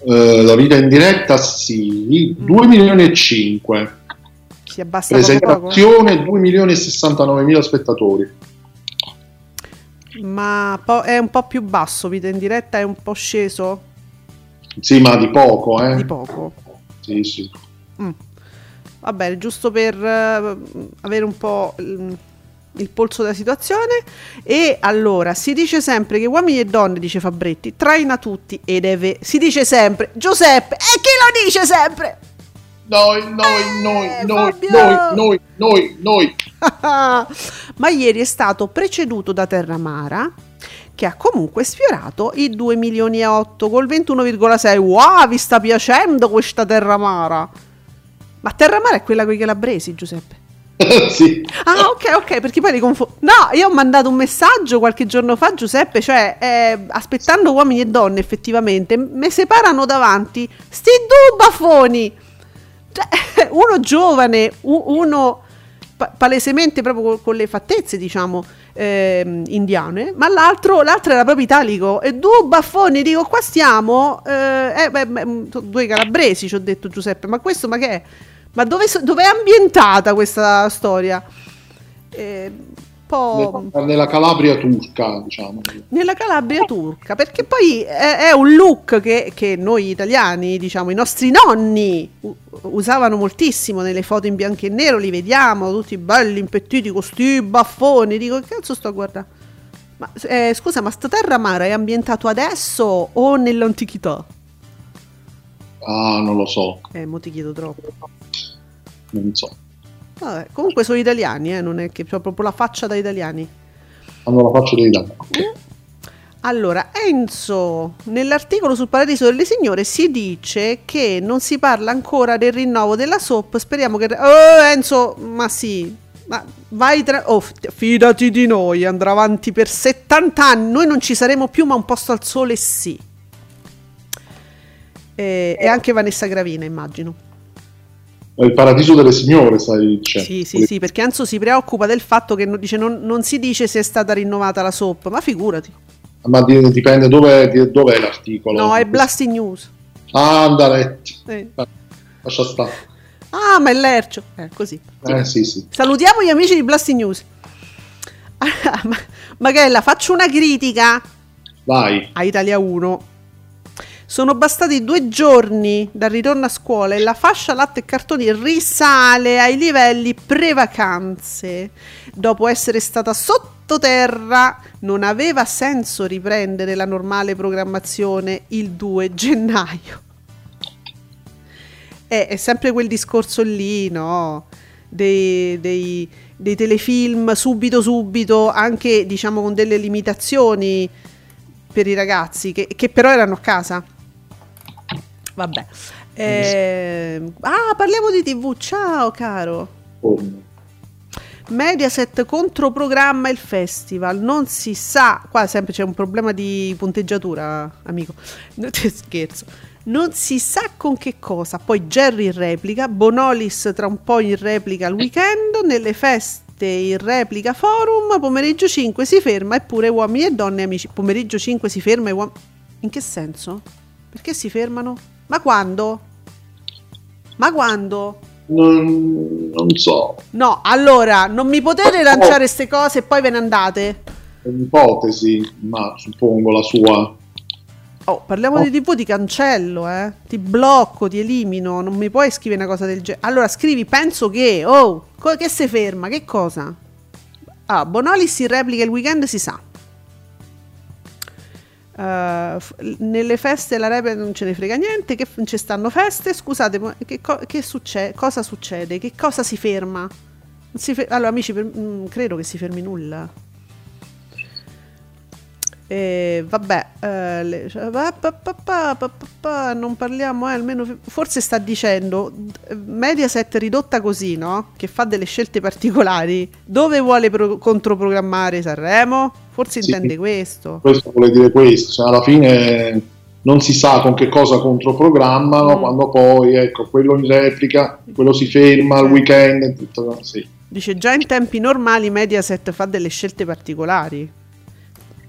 Eh, la vita in diretta, sì. 2 milioni e 5. Si abbassa poco poco? Presentazione 2 milioni e 69 mila spettatori. Ma po- è un po' più basso, vita in diretta è un po' sceso Sì, ma di poco, eh. di poco. Sì, sì. Mm. Va bene, giusto per eh, avere un po' il, il polso della situazione. E allora si dice sempre che uomini e donne, dice Fabretti, traina tutti ed è vero. Si dice sempre Giuseppe, e chi lo dice sempre? Noi, noi, noi, Eh, noi, Fabio! noi, noi, noi, noi. Ma ieri è stato preceduto da Terramara che ha comunque sfiorato i 2 milioni e 8 col 21,6. Wow, vi sta piacendo questa Terramara? Ma Terramara è quella con i calabresi, Giuseppe. sì. Ah, ok, ok, perché poi li confondo. No, io ho mandato un messaggio qualche giorno fa, Giuseppe, cioè, eh, aspettando uomini e donne, effettivamente, mi separano davanti sti due baffoni. Cioè, uno giovane, uno pa- palesemente proprio con le fattezze, diciamo, ehm, indiane, ma l'altro, l'altro era proprio italico. E due baffoni, dico, qua stiamo, eh, eh, beh, beh, due calabresi, ci ho detto Giuseppe, ma questo ma che è? Ma dove, dove è ambientata questa storia? Eh, po' Nella- Calabria turca, diciamo. nella Calabria turca, perché poi è, è un look che, che noi italiani, diciamo, i nostri nonni usavano moltissimo nelle foto in bianco e nero, li vediamo tutti belli, impettiti, con sti baffoni, dico che cazzo sto a guardare? Ma eh, scusa, ma sta terra mara è ambientato adesso o nell'antichità? Ah, non lo so, Eh, mo ti chiedo troppo. non so. Vabbè, comunque sono italiani, eh, non è che ho proprio la faccia da italiani. Hanno la faccia dei danni. Allora, Enzo, nell'articolo sul Paradiso delle Signore si dice che non si parla ancora del rinnovo della SOP. Speriamo che. Oh, Enzo, ma sì. Ma vai tra. Oh, fidati di noi, andrà avanti per 70 anni. Noi non ci saremo più, ma un posto al sole sì. E, e anche Vanessa Gravina, immagino. È il paradiso delle signore, stai dicendo. Sì, sì, sì, perché Enzo si preoccupa del fatto che non, dice, non, non si dice se è stata rinnovata la SOP, ma figurati. Ma di- dipende dov'è, dov'è l'articolo. No, è Blasting News. Ah, Andaretti. Eh. Lascia stare. Ah, ma è Lercio. Eh, così. Eh, sì, sì. Salutiamo gli amici di Blasting News. Ah, ma- Magella, faccio una critica Vai. a Italia 1. Sono bastati due giorni dal ritorno a scuola e la fascia latte e cartoni risale ai livelli pre-vacanze. Dopo essere stata sottoterra, non aveva senso riprendere la normale programmazione il 2 gennaio. È, è sempre quel discorso lì, no? Dei, dei- dei telefilm subito subito, anche diciamo con delle limitazioni per i ragazzi, che, che però erano a casa. Vabbè. Eh, ah, parliamo di TV. Ciao, caro. Oh, Mediaset controprogramma il festival, non si sa, qua sempre c'è un problema di punteggiatura, amico, non ti scherzo, non si sa con che cosa, poi Jerry in replica, Bonolis tra un po' in replica al weekend, nelle feste in replica forum, pomeriggio 5 si ferma eppure uomini e donne amici, pomeriggio 5 si ferma e uomini... In che senso? Perché si fermano? Ma quando? Ma quando? Non, non so. No, allora, non mi potete lanciare queste cose e poi ve ne andate? È un'ipotesi, ma suppongo la sua. Oh, parliamo di TV, ti cancello, eh. Ti blocco, ti elimino. Non mi puoi scrivere una cosa del genere. Allora, scrivi, penso che. Oh, co- che si ferma? Che cosa? Ah, Bonolis si replica il weekend, si sa. Eh, f- nelle feste la replica non ce ne frega niente. Che f- ci stanno feste? Scusate, ma che, co- che succede? Cosa succede? Che cosa si ferma? Si fe- allora, amici, per- mm, credo che si fermi nulla. E vabbè, eh, le- cioè, pa- pa- pa- non parliamo, eh, almeno forse sta dicendo Mediaset ridotta così, no? Che fa delle scelte particolari. Dove vuole pro- controprogrammare Sanremo? Forse Sì. intende questo. Questo vuole dire questo. Cioè, alla fine non si sa con che cosa controprogrammano, Mm. quando poi, ecco, quello in replica, quello si ferma al weekend, e tutto, sì. Dice già in tempi normali Mediaset fa delle scelte particolari.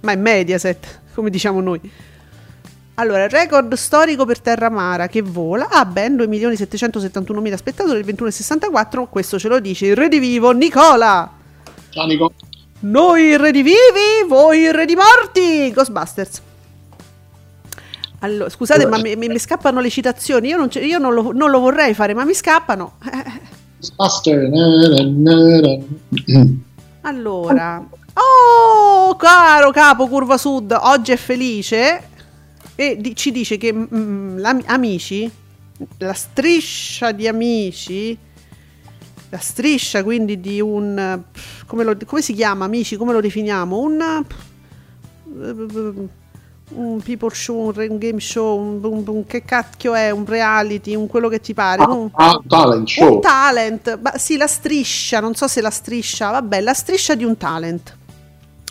Ma è Mediaset, come diciamo noi. Allora, record storico per Terramara che vola. Ah, ben 2.771.000 spettatori il 21.64. Questo ce lo dice il redivivo Nicola. Ciao Nico. Noi il redivivi, voi il redimorti. Ghostbusters. Allora, scusate, ma mi, mi- scappano le citazioni. Io, non, io non, lo, non lo vorrei fare, ma mi scappano. Na. Allora, oh caro capo Curva Sud, oggi è felice e di- ci dice che mm, la- amici, la striscia di amici, la striscia quindi di un, come, lo- come si chiama amici, come lo definiamo? Un, un people show, un game show, un, un- un- che cacchio è, un reality, un quello che ti pare. un, Ah, un talent show. un talent, ma sì, la striscia, non so se la striscia, vabbè, la striscia di un talent.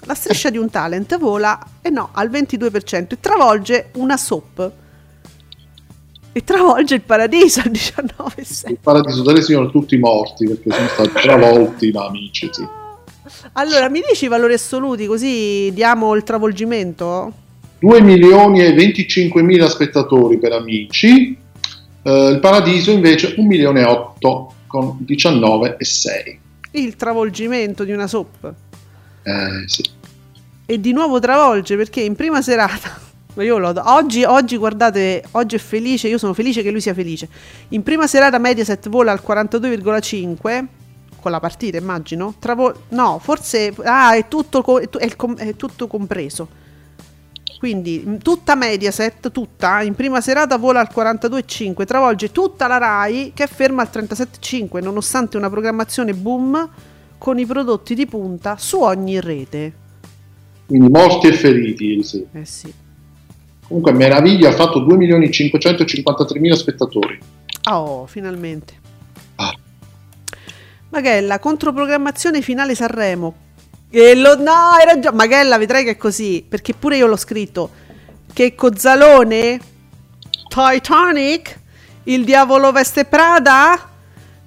La striscia di un talent vola, e no, al 22% e travolge una soap. E travolge il paradiso al 19,6%. Il paradiso delle sono tutti morti perché sono stati travolti da amici. Sì. Allora, mi dici i valori assoluti così diamo il travolgimento? 2 milioni e 25 mila spettatori per amici, Eh, il paradiso invece 1 milione e 8 con 19 e 6. Il travolgimento di una soap. Eh, sì. E di nuovo travolge perché in prima serata. Ma io lo oggi, oggi guardate, oggi è felice, io sono felice che lui sia felice. In prima serata Mediaset vola al 42,5 con la partita, immagino. Travol- no, forse ah, è tutto co- è è tutto compreso. Quindi tutta Mediaset, tutta, in prima serata vola al 42,5, travolge tutta la RAI che è ferma al 37,5 nonostante una programmazione boom con i prodotti di punta su ogni rete. Quindi morti e feriti sera. Eh sì. Comunque Meraviglia ha fatto 2 milioni e 553 mila spettatori. Oh, finalmente. Ah. Maghella, controprogrammazione finale Sanremo. E lo, no, hai ragione. Maghella, vedrai che è così. Perché pure io l'ho scritto. Che Cozzalone, Titanic, il diavolo veste Prada,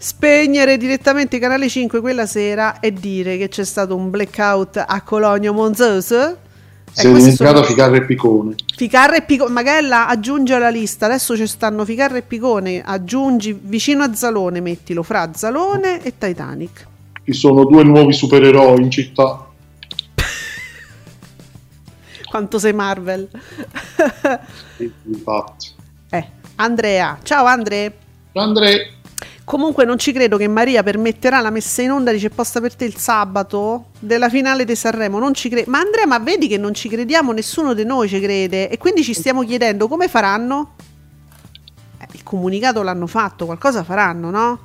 spegnere direttamente canale 5 quella sera e dire che c'è stato un blackout a Cologno Monzoso. Si è dimenticato Ficarra e Picone. Ficarra e Picone, Magella aggiungi alla lista, adesso ci stanno Ficarra e Picone, aggiungi vicino a Zalone, mettilo fra Zalone e Titanic. Ci sono due nuovi supereroi in città. Quanto sei Marvel. Infatti. eh, Andrea, ciao Andre. Andre, Comunque non ci credo che Maria permetterà la messa in onda, dice posta per te il sabato della finale di Sanremo. Non ci credo. Ma Andrea, ma vedi che non ci crediamo, nessuno di noi ci crede. E quindi ci stiamo chiedendo come faranno? Eh, il comunicato l'hanno fatto, qualcosa faranno, no?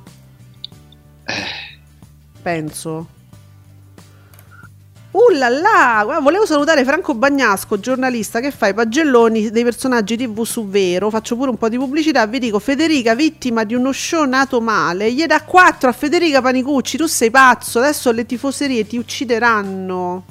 Penso. Uh volevo salutare Franco Bagnasco, giornalista che fa i pagelloni dei personaggi TV su Vero. Faccio pure un po' di pubblicità. Vi dico, Federica, vittima di uno show nato male, gli dà 4 a Federica Panicucci. Tu sei pazzo, adesso le tifoserie ti uccideranno.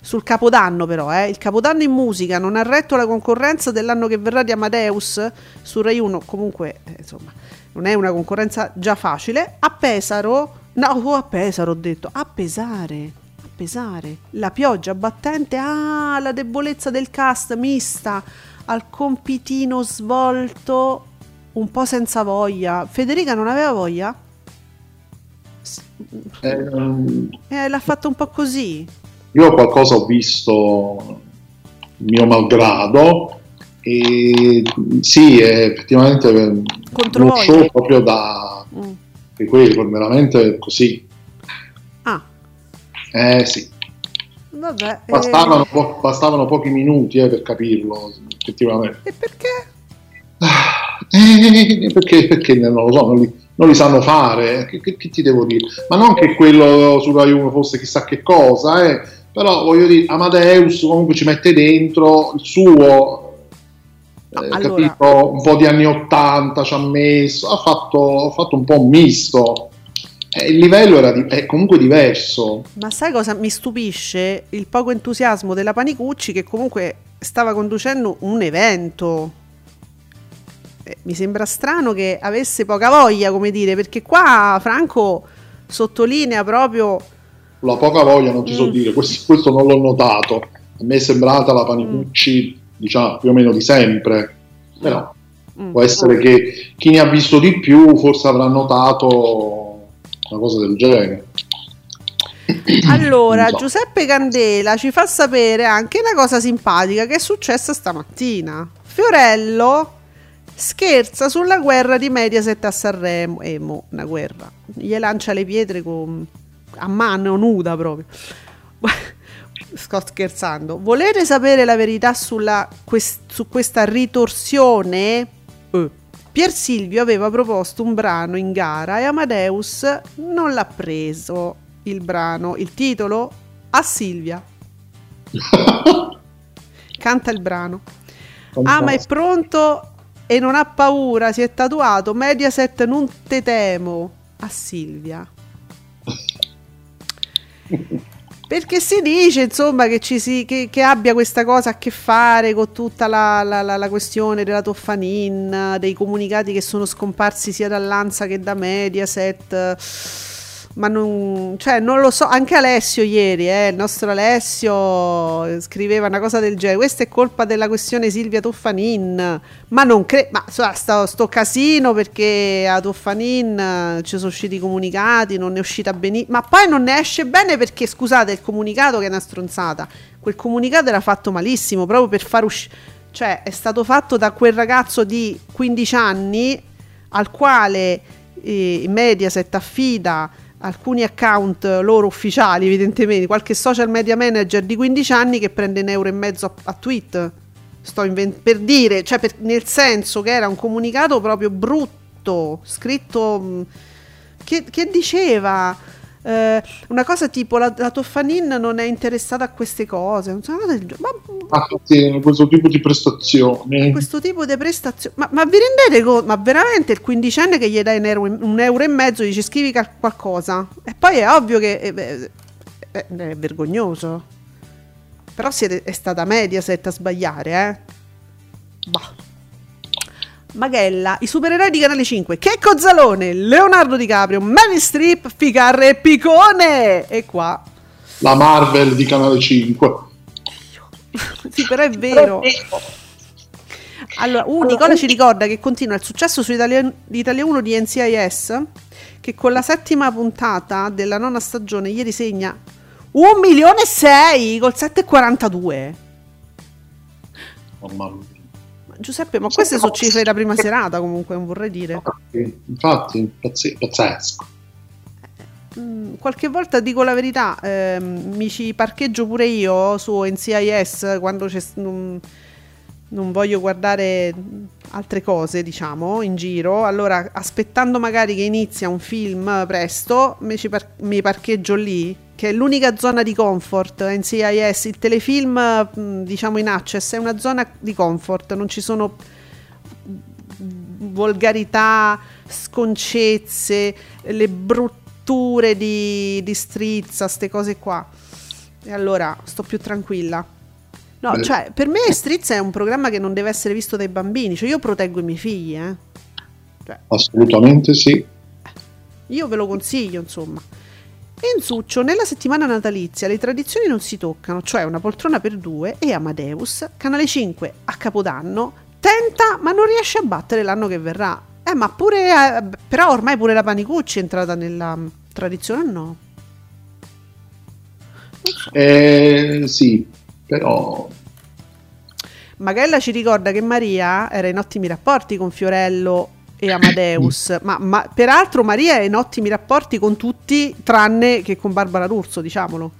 Sul capodanno, però, eh. Il capodanno in musica non ha retto la concorrenza dell'anno che verrà di Amadeus su Rai 1. Comunque, eh, insomma, non è una concorrenza già facile. A Pesaro, no, oh, a Pesaro ho detto, a pesare pesare. La pioggia battente, ah, la debolezza del cast mista al compitino svolto un po' senza voglia. Federica non aveva voglia? ehm, Eh, l'ha fatto un po' così. io qualcosa ho visto mio malgrado e sì, è effettivamente eh, Contro uno show proprio da Mm. quello veramente così. Ah, Eh sì, vabbè. eh, bastavano, po- bastavano pochi minuti eh, per capirlo, effettivamente. E perché? Eh, perché, perché non lo so, non li, non li sanno fare, che, che- che ti devo dire? Ma non che quello su Rai 1 fosse chissà che cosa, eh, però voglio dire, Amadeus comunque ci mette dentro il suo, eh, allora- capito? Un po' di anni 80 ci ha messo, ha fatto, ha fatto un po' un misto. Eh, il livello era di- è comunque diverso. Ma sai cosa mi stupisce? Il poco entusiasmo della Panicucci che comunque stava conducendo un evento. Eh, mi sembra strano che avesse poca voglia, come dire, perché qua Franco sottolinea proprio La poca voglia non ti so Mm. dire, questo, questo non l'ho notato. A me è sembrata la Panicucci, diciamo, più o meno di sempre. Però mm, può essere che chi ne ha visto di più forse avrà notato una cosa del genere. Allora, so. Giuseppe Candela ci fa sapere anche una cosa simpatica che è successa stamattina. Fiorello scherza sulla guerra di Mediaset a Sanremo. Emo, una guerra. Gli lancia le pietre con... a mano nuda proprio. Sto scherzando. Volete sapere la verità sulla, quest- su questa ritorsione? Eh. Pier Silvio aveva proposto un brano in gara e Amadeus non l'ha preso il brano, il titolo a Silvia. Canta il brano. Ah, ma è pronto e non ha paura, si è tatuato. Mediaset non te temo. A Silvia. Perché si dice insomma che, si, che, che abbia questa cosa a che fare con tutta la, la, la, la questione della Toffanin, dei comunicati che sono scomparsi sia dall'Ansa che da Mediaset ma non, cioè, non lo so, anche Alessio ieri, eh, il nostro Alessio scriveva una cosa del genere, questa è colpa della questione Silvia Toffanin, ma non credo, ma so, sto, sto, casino perché a Toffanin eh, ci sono usciti i comunicati, non è uscita benissimo, ma poi non ne esce bene perché, scusate, il comunicato che è una stronzata, quel comunicato era fatto malissimo, proprio per far uscire, cioè è stato fatto da quel ragazzo di 15 anni al quale eh, Mediaset affida alcuni account loro ufficiali, evidentemente, qualche social media manager di 15 anni che prende un euro e mezzo a, a tweet. Sto invent- per dire, cioè per, nel senso che era un comunicato proprio brutto, scritto che, che diceva eh, una cosa tipo la, la Toffanin non è interessata a queste cose, non so, ma, ah, sì, questo tipo di prestazioni. Questo tipo di prestazioni, ma, ma vi rendete conto? Ma veramente il quindicenne che gli dai un euro, un euro e mezzo dice scrivi qualcosa e poi è ovvio che è, è, è, è vergognoso. Però siete, è stata Mediaset a sbagliare, eh? Bah. Maghella, i supereroi di Canale 5, Checco Zalone, Leonardo DiCaprio, Mary Strip, Ficarre e Picone! E qua... La Marvel di Canale 5. sì, però è vero. Allora, uh, Nicola ci ricorda che continua il successo su Italia, Italia 1 di NCIS, che con la settima puntata della nona stagione ieri segna 1 milione e 6 col 7,42. Mamma mia. Giuseppe, ma queste sono cifre da prima serata comunque, non vorrei dire. Infatti, pazzesco. Mm, qualche volta dico la verità, ehm, mi ci parcheggio pure io su NCIS quando c'è, non, non, voglio guardare altre cose, diciamo, in giro. Allora, aspettando magari che inizia un film presto, mi, par- mi parcheggio lì che è l'unica zona di comfort NCIS, il telefilm diciamo in access è una zona di comfort, non ci sono volgarità, sconcezze, le brutture di, di strizza, queste cose qua. E allora sto più tranquilla. No, Beh. cioè, per me Strizza è un programma che non deve essere visto dai bambini, cioè io proteggo i miei figli, eh. Cioè, Assolutamente sì. Io ve lo consiglio, insomma. Enzuccio, nella settimana natalizia le tradizioni non si toccano, cioè una poltrona per due e Amadeus, Canale 5 a Capodanno, tenta ma non riesce a battere l'anno che verrà. Eh, ma pure, eh, però ormai pure la Panicucci è entrata nella um, tradizione o no? So. Eh, sì, però... Magella ci ricorda che Maria era in ottimi rapporti con Fiorello e Amadeus, ma, ma, peraltro Maria è in ottimi rapporti con tutti tranne che con Barbara D'Urso, diciamolo.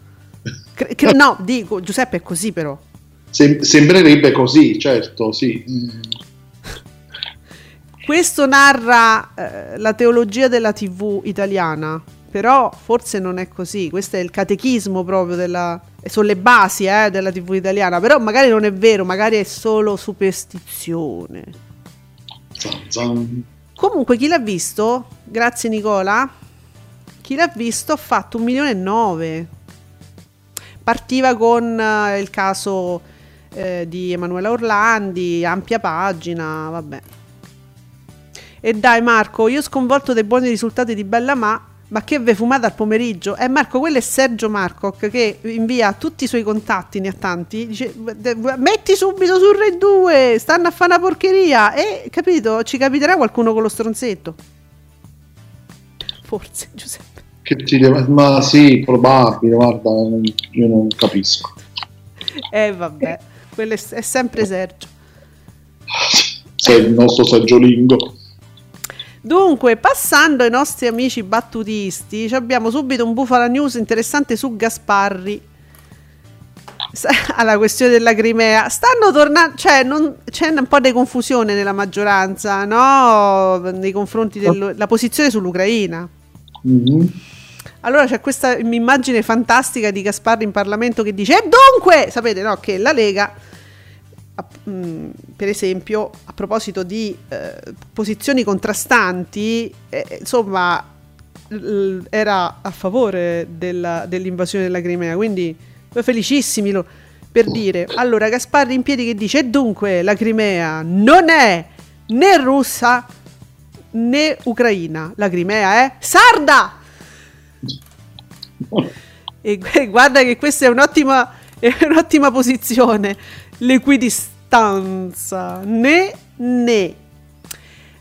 Cre- cre- no, dico, Giuseppe è così però. Sem- sembrerebbe così, certo, sì. Questo narra eh, la teologia della TV italiana, però forse non è così, questo è il catechismo proprio della... sono le basi eh, della TV italiana, però magari non è vero, magari è solo superstizione. Zan, zan. Comunque, chi l'ha visto? Grazie, Nicola. Chi l'ha visto ha fatto un milione e nove. Partiva con uh, il caso eh, di Emanuela Orlandi, ampia pagina, vabbè. E dai Marco, io sconvolto dei buoni risultati di Bella Ma ma che ve fumate al pomeriggio? Eh, Marco, quello è Sergio Marcoc che invia tutti i suoi contatti, ne ha tanti, dice metti subito su Rai 2, stanno a fare una porcheria e capito, ci capiterà qualcuno con lo stronzetto. Forse, Giuseppe. Che ti deve... Ma sì, probabile, guarda, io non capisco. Eh vabbè, quello è, è sempre Sergio. Sei il nostro Sergio Lingo. Dunque, passando ai nostri amici battutisti, abbiamo subito un bufala news interessante su Gasparri. Alla questione della Crimea, stanno tornando, cioè non, c'è un po' di confusione nella maggioranza, no? Nei confronti della posizione sull'Ucraina. Mm-hmm. Allora c'è questa immagine fantastica di Gasparri in Parlamento che dice: E dunque, sapete, no? Che la Lega per esempio, a proposito di eh, posizioni contrastanti, eh, insomma, l- era a favore della- dell'invasione della Crimea, quindi felicissimi lo- per dire. Allora, Gasparri in piedi che dice, e dunque la Crimea non è né russa né ucraina, la Crimea è sarda! E gu- guarda che questa è un'ottima, è un'ottima posizione. L'equidistanza. Né, né.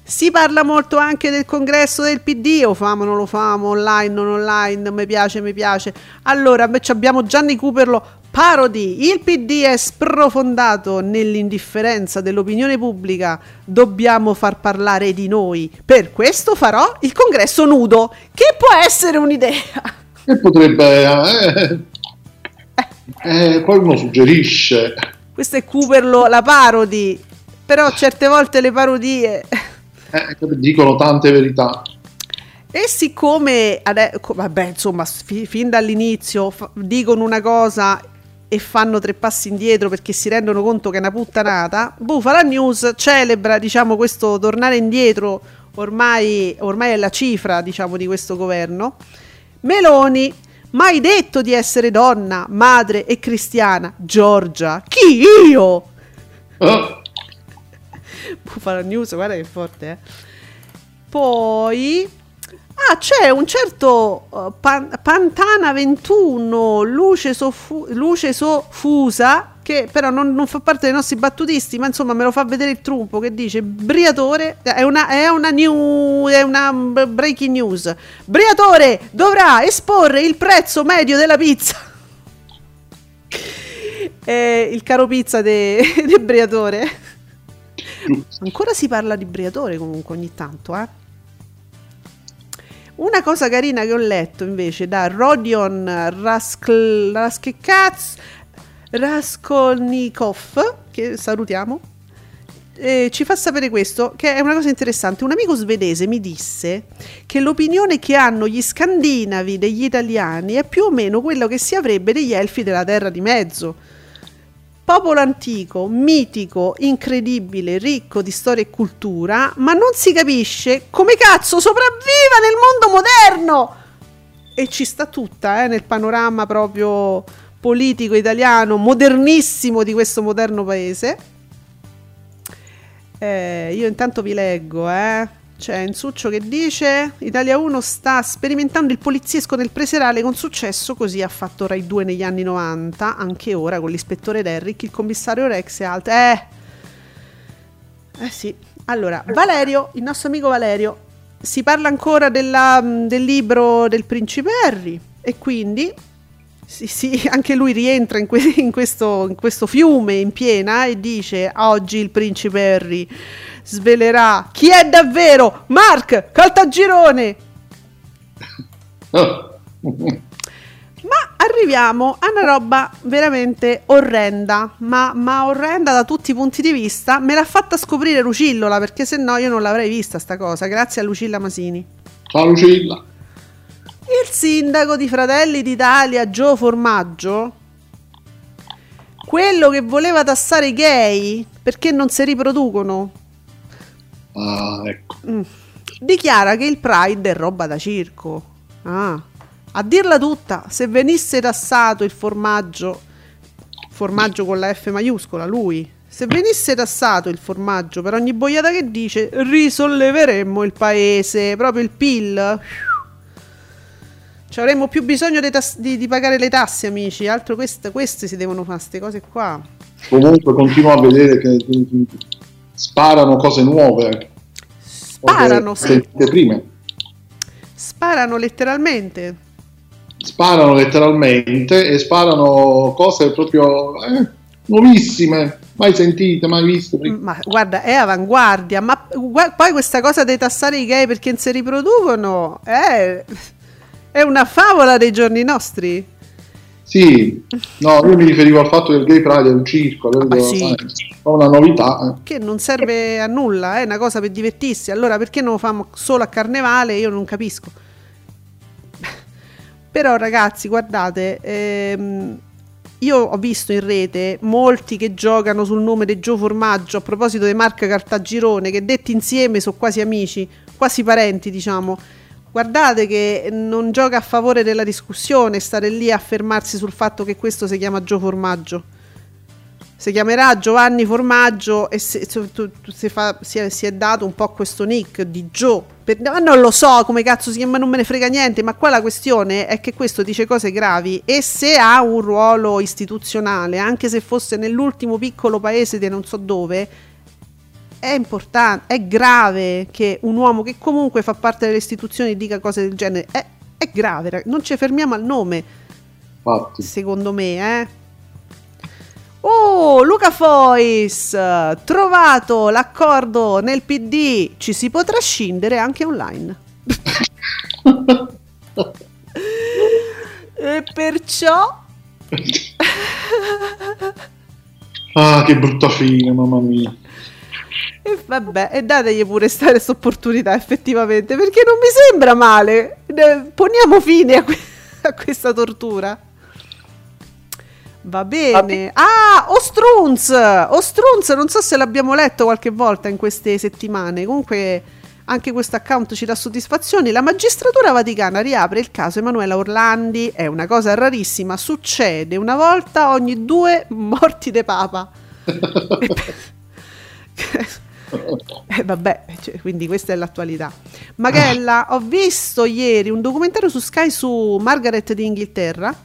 Si parla molto anche del congresso del PD, o famo, non lo famo, online, non online, mi piace, mi piace. Allora, invece abbiamo Gianni Cooperlo, parodi, il PD è sprofondato nell'indifferenza dell'opinione pubblica, dobbiamo far parlare di noi. Per questo farò il congresso nudo, che può essere un'idea. E potrebbe... eh, eh, poi uno suggerisce. Questo è Cooperlo, la parodi. Però certe volte le parodie. eh, dicono tante verità. E siccome, ade- co- vabbè, insomma, fi- fin dall'inizio fa- dicono una cosa e fanno tre passi indietro perché si rendono conto che è una puttanata, Bufala News celebra, diciamo, questo tornare indietro, ormai, ormai è la cifra, diciamo, di questo governo. Meloni, mai detto di essere donna, madre e cristiana. Giorgia, chi io? Eh, Bufala News, guarda che forte, eh. Poi ah, c'è un certo uh, Pan- Pantana 21 luce, soffu- luce soffusa che però non, non fa parte dei nostri battutisti, ma insomma me lo fa vedere il trumpo che dice Briatore è una, è una new è una breaking news. Briatore dovrà esporre il prezzo medio della pizza. Eh, il caro pizza de Briatore. Ancora si parla di Briatore comunque ogni tanto, eh. Una cosa carina che ho letto invece da Rodion Raskl, Raskekaz Raskolnikov, che salutiamo, eh, ci fa sapere questo, che è una cosa interessante. Un amico svedese mi disse che l'opinione che hanno gli scandinavi degli italiani è più o meno quello che si avrebbe degli elfi della Terra di Mezzo popolo antico, mitico, incredibile, ricco di storia e cultura, ma non si capisce come cazzo sopravviva nel mondo moderno. E ci sta tutta, eh, nel panorama proprio politico italiano, modernissimo di questo moderno paese. Eh, io intanto vi leggo, eh. C'è Insuccio che dice Italia 1 sta sperimentando il poliziesco nel preserale con successo, così ha fatto Rai 2 negli anni 90, anche ora con l'ispettore Derrick, il commissario Rex e altri. Eh, eh sì. Allora, Valerio, il nostro amico Valerio, si parla ancora della- del libro del principe Harry e quindi sì, sì, anche lui rientra in, que- in questo, in questo fiume in piena e dice oggi il principe Harry svelerà chi è davvero Mark Caltagirone. eh. Ma arriviamo a una roba veramente orrenda, ma, ma orrenda da tutti i punti di vista. Me l'ha fatta scoprire Lucillola perché se no io non l'avrei vista sta cosa, grazie a Lucilla Masini. Ciao Lucilla. Il sindaco di Fratelli d'Italia, Gio Formaggio, quello che voleva tassare i gay perché non si riproducono, Ah, ecco. Mm. dichiara che il Pride è roba da circo. Ah. A dirla tutta, se venisse tassato il formaggio, formaggio con la F maiuscola, lui, se venisse tassato il formaggio per ogni boiata che dice, risolleveremmo il paese, proprio il PIL. Ci avremmo più bisogno dei di, di pagare le tasse, amici. Altro queste, queste si devono fare, queste cose qua. Comunque continuo a vedere che sparano cose nuove. Sparano, sì. prime. Sparano letteralmente. Sparano letteralmente e sparano cose proprio eh, nuovissime, mai sentite, mai viste. prima. Ma guarda, è avanguardia. Ma poi questa cosa di tassare i gay perché non si riproducono è, è una favola dei giorni nostri. Sì, no, io mi riferivo al fatto che il gay pride è un circo, sì. sai, è una novità. eh. Che non serve a nulla, è una cosa per divertirsi. Allora perché non lo famo solo a carnevale? Io non capisco. Però ragazzi, guardate, ehm, io ho visto in rete molti che giocano sul nome di Gio Formaggio a proposito di Marca Cartagirone, che detti insieme sono quasi amici, quasi parenti, diciamo. Guardate che non gioca a favore della discussione stare lì a fermarsi sul fatto che questo si chiama Gio Formaggio. Si chiamerà Giovanni Formaggio e se, si, è, si è dato un po' questo nick di Gio. Ma non lo so come cazzo si chiama, non me ne frega niente, ma qua la questione è che questo dice cose gravi e se ha un ruolo istituzionale, anche se fosse nell'ultimo piccolo paese di non so dove, è importante, è grave che un uomo che comunque fa parte delle istituzioni dica cose del genere. È, è grave, non ci fermiamo al nome, Infatti. secondo me, eh. Oh, Luca Fois, trovato l'accordo nel PD, ci si potrà scindere anche online. e perciò Ah, che brutta fine, mamma mia. E vabbè, e dategli pure questa opportunità effettivamente, perché non mi sembra male. Poniamo fine a, que- a questa tortura. Va bene. Ah, Ostrunz! Ostrunz, non so se l'abbiamo letto qualche volta in queste settimane. Comunque anche questo account ci dà soddisfazioni. La magistratura vaticana riapre il caso Emanuela Orlandi. È una cosa rarissima, succede una volta ogni due morti de papa. Eh, vabbè, cioè, quindi questa è l'attualità. Magella, ho visto ieri un documentario su Sky su Margaret d'Inghilterra.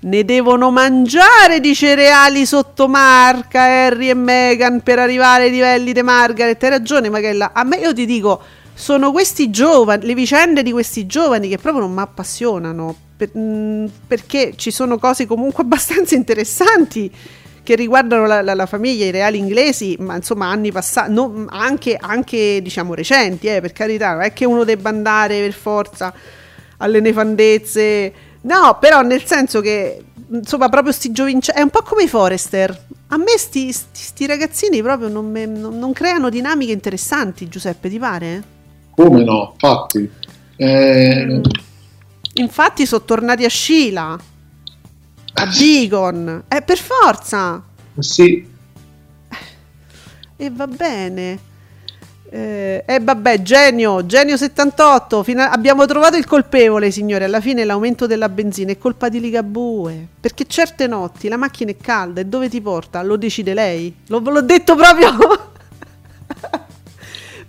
Ne devono mangiare di cereali sotto marca Harry e Meghan per arrivare ai livelli di Margaret. Hai ragione, Magella. A me io ti dico, sono questi giovani, le vicende di questi giovani che proprio non mi appassionano. per- mm, perché ci sono cose comunque abbastanza interessanti che riguardano la, la- la famiglia, i reali inglesi, ma insomma anni passati, no, anche, anche diciamo recenti, eh, per carità, non è che uno debba andare per forza alle nefandezze, no, però nel senso che insomma proprio sti giovincelli, è un po' come i Forester, a me sti, sti- sti ragazzini proprio non, me- non- non creano dinamiche interessanti, Giuseppe, ti pare? Come no? Infatti. Eh, Infatti sono tornati a Scila, a Beacon, eh, per forza! sì, E va bene. Eh, e vabbè, genio, genio 78. fino a- abbiamo trovato il colpevole, signore. Alla fine l'aumento della benzina è colpa di Ligabue. Perché certe notti la macchina è calda e dove ti porta? Lo decide lei. Lo- l'ho detto proprio.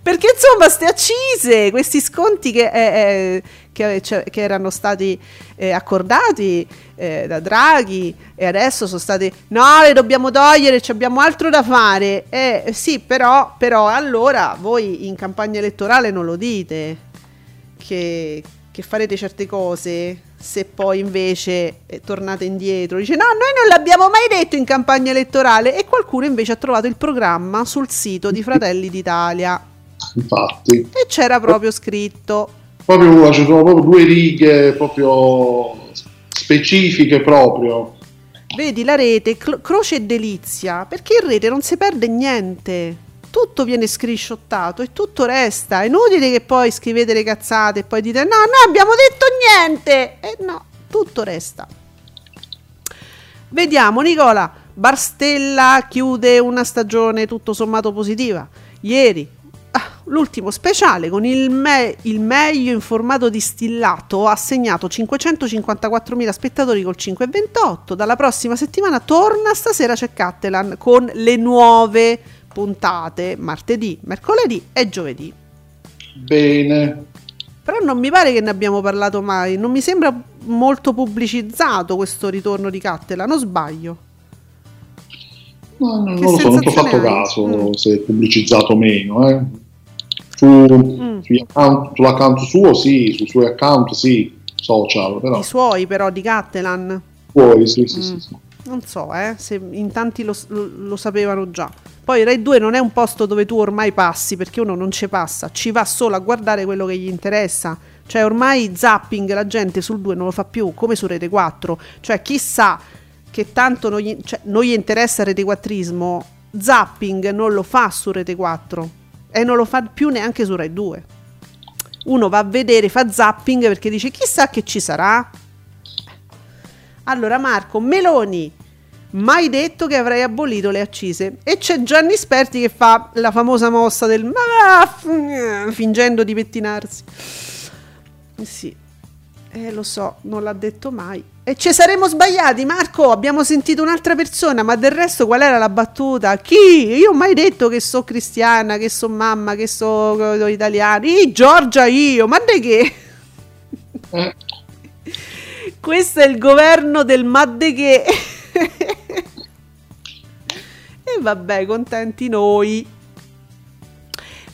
Perché insomma, ste accise, questi sconti che, eh, eh, che, cioè, che erano stati eh, accordati eh, da Draghi e adesso sono stati no, le dobbiamo togliere, ci abbiamo altro da fare. Eh, sì, però, però allora voi in campagna elettorale non lo dite che, che farete certe cose se poi invece eh, tornate indietro. Dice no, noi non l'abbiamo mai detto in campagna elettorale e qualcuno invece ha trovato il programma sul sito di Fratelli d'Italia infatti. e c'era proprio scritto Proprio, ci sono proprio due righe proprio specifiche proprio. Vedi la rete, cl- croce e delizia, perché in rete non si perde niente. Tutto viene screenshottato e tutto resta. È inutile che poi scrivete le cazzate e poi dite no, no, abbiamo detto niente. E no, tutto resta. Vediamo, Nicola. Barstella chiude una stagione tutto sommato positiva. Ieri, l'ultimo speciale con il, me- il meglio in formato distillato ha segnato 554.000 spettatori col 5,28. Dalla prossima settimana torna, stasera c'è Cattelan con le nuove puntate martedì, mercoledì e giovedì. Bene. Però non mi pare che ne abbiamo parlato mai, non mi sembra molto pubblicizzato questo ritorno di Cattelan, non sbaglio. No, no, Che non lo so, non ho fatto hai? caso Mm. se è pubblicizzato o meno. eh. Su, Mm. account- sull'account suo sì, sui suoi account sì, social, però I suoi però di Cattelan. fuori sì, sì, sì, Mm. sì. Non so, eh, se in tanti lo, lo- lo sapevano già. Poi Rai 2 non è un posto dove tu ormai passi, perché uno non ci passa, ci va solo a guardare quello che gli interessa. Cioè ormai zapping la gente sul 2 non lo fa più, come su Rete 4. Cioè chissà che tanto non gli, cioè, non gli interessa Rete 4ismo, zapping non lo fa su Rete 4 e non lo fa più neanche su Rai 2. Uno va a vedere, fa zapping perché dice chissà che ci sarà. Allora, Marco, Meloni, mai detto che avrei abolito le accise. E c'è Gianni Sperti che fa la famosa mossa del fingendo di pettinarsi. Sì, eh, lo so, non l'ha detto mai. E ci saremmo sbagliati, Marco. Abbiamo sentito un'altra persona, ma del resto qual era la battuta? Chi? Io ho mai detto che so cristiana, che so mamma, che so italiani. Giorgia, io, ma di che? Eh, Questo è il governo del madde che. e vabbè, contenti noi.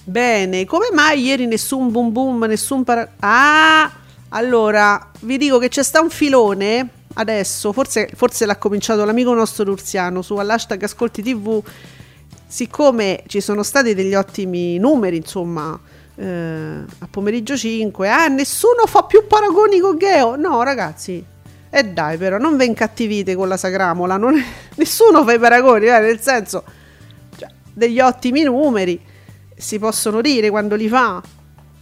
Bene, come mai ieri nessun boom boom, nessun para... Ah, allora, vi dico che c'è sta un filone, adesso, forse, forse l'ha cominciato l'amico nostro Lurziano, su all'hashtag Ascolti TV, siccome ci sono stati degli ottimi numeri, insomma, eh, a pomeriggio 5, ah, nessuno fa più paragoni con Geo. No, ragazzi, e dai, però, non ve incattivite con la sagramola, è- nessuno fa i paragoni, eh, nel senso, cioè, degli ottimi numeri, si possono dire quando li fa,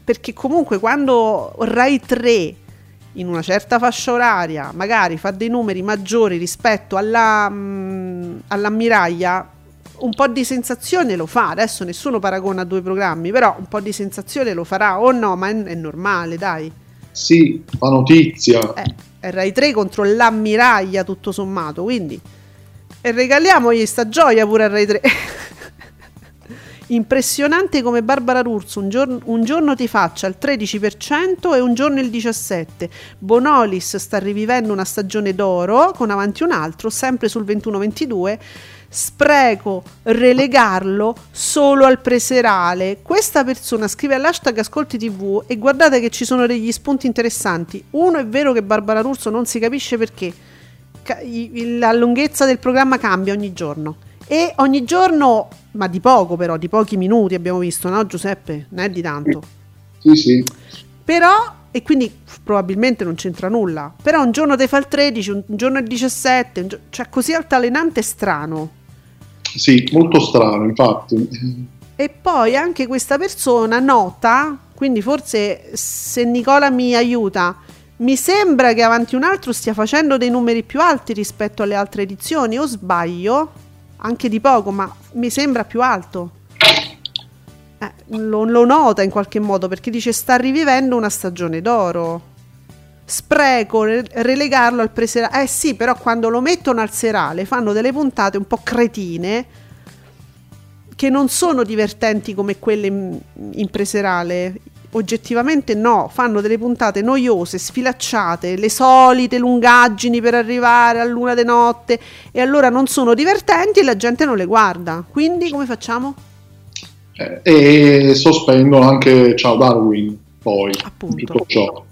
perché comunque quando Rai 3 in una certa fascia oraria magari fa dei numeri maggiori rispetto alla, mm, all'ammiraglia, un po' di sensazione lo fa. Adesso nessuno paragona due programmi, però un po' di sensazione lo farà o no, ma è, è normale, dai. sì, fa notizia. Eh, è Rai 3 contro l'ammiraglia tutto sommato, quindi e regaliamogli sta gioia pure a Rai 3. Impressionante come Barbara D'Urso un giorno, un giorno ti faccia il 13% e un giorno il 17%. Bonolis sta rivivendo una stagione d'oro con avanti un altro, sempre sul 21-22. Spreco relegarlo solo al preserale. Questa persona scrive all'hashtag Ascolti TV e guardate che ci sono degli spunti interessanti. Uno è vero che Barbara D'Urso non si capisce perché la lunghezza del programma cambia ogni giorno e ogni giorno, ma di poco però, di pochi minuti abbiamo visto, no Giuseppe? Non è di tanto. Sì, sì. Però, e quindi probabilmente non c'entra nulla, però un giorno te fa il 13, un giorno il 17, un gio- cioè così altalenante e strano. Sì, molto strano, infatti. E poi anche questa persona nota, quindi forse se Nicola mi aiuta, mi sembra che avanti un altro stia facendo dei numeri più alti rispetto alle altre edizioni, o sbaglio? Anche di poco, ma mi sembra più alto. Eh, lo, lo nota in qualche modo perché dice sta rivivendo una stagione d'oro. Spreco re- relegarlo al preserale. Eh sì, però quando lo mettono al serale fanno delle puntate un po' cretine che non sono divertenti come quelle in, in preserale. Oggettivamente no, fanno delle puntate noiose, sfilacciate, le solite lungaggini per arrivare a luna di notte e allora non sono divertenti e la gente non le guarda. Quindi come facciamo? Eh, e sospendono anche Ciao Darwin, poi, Appunto. tutto ciò.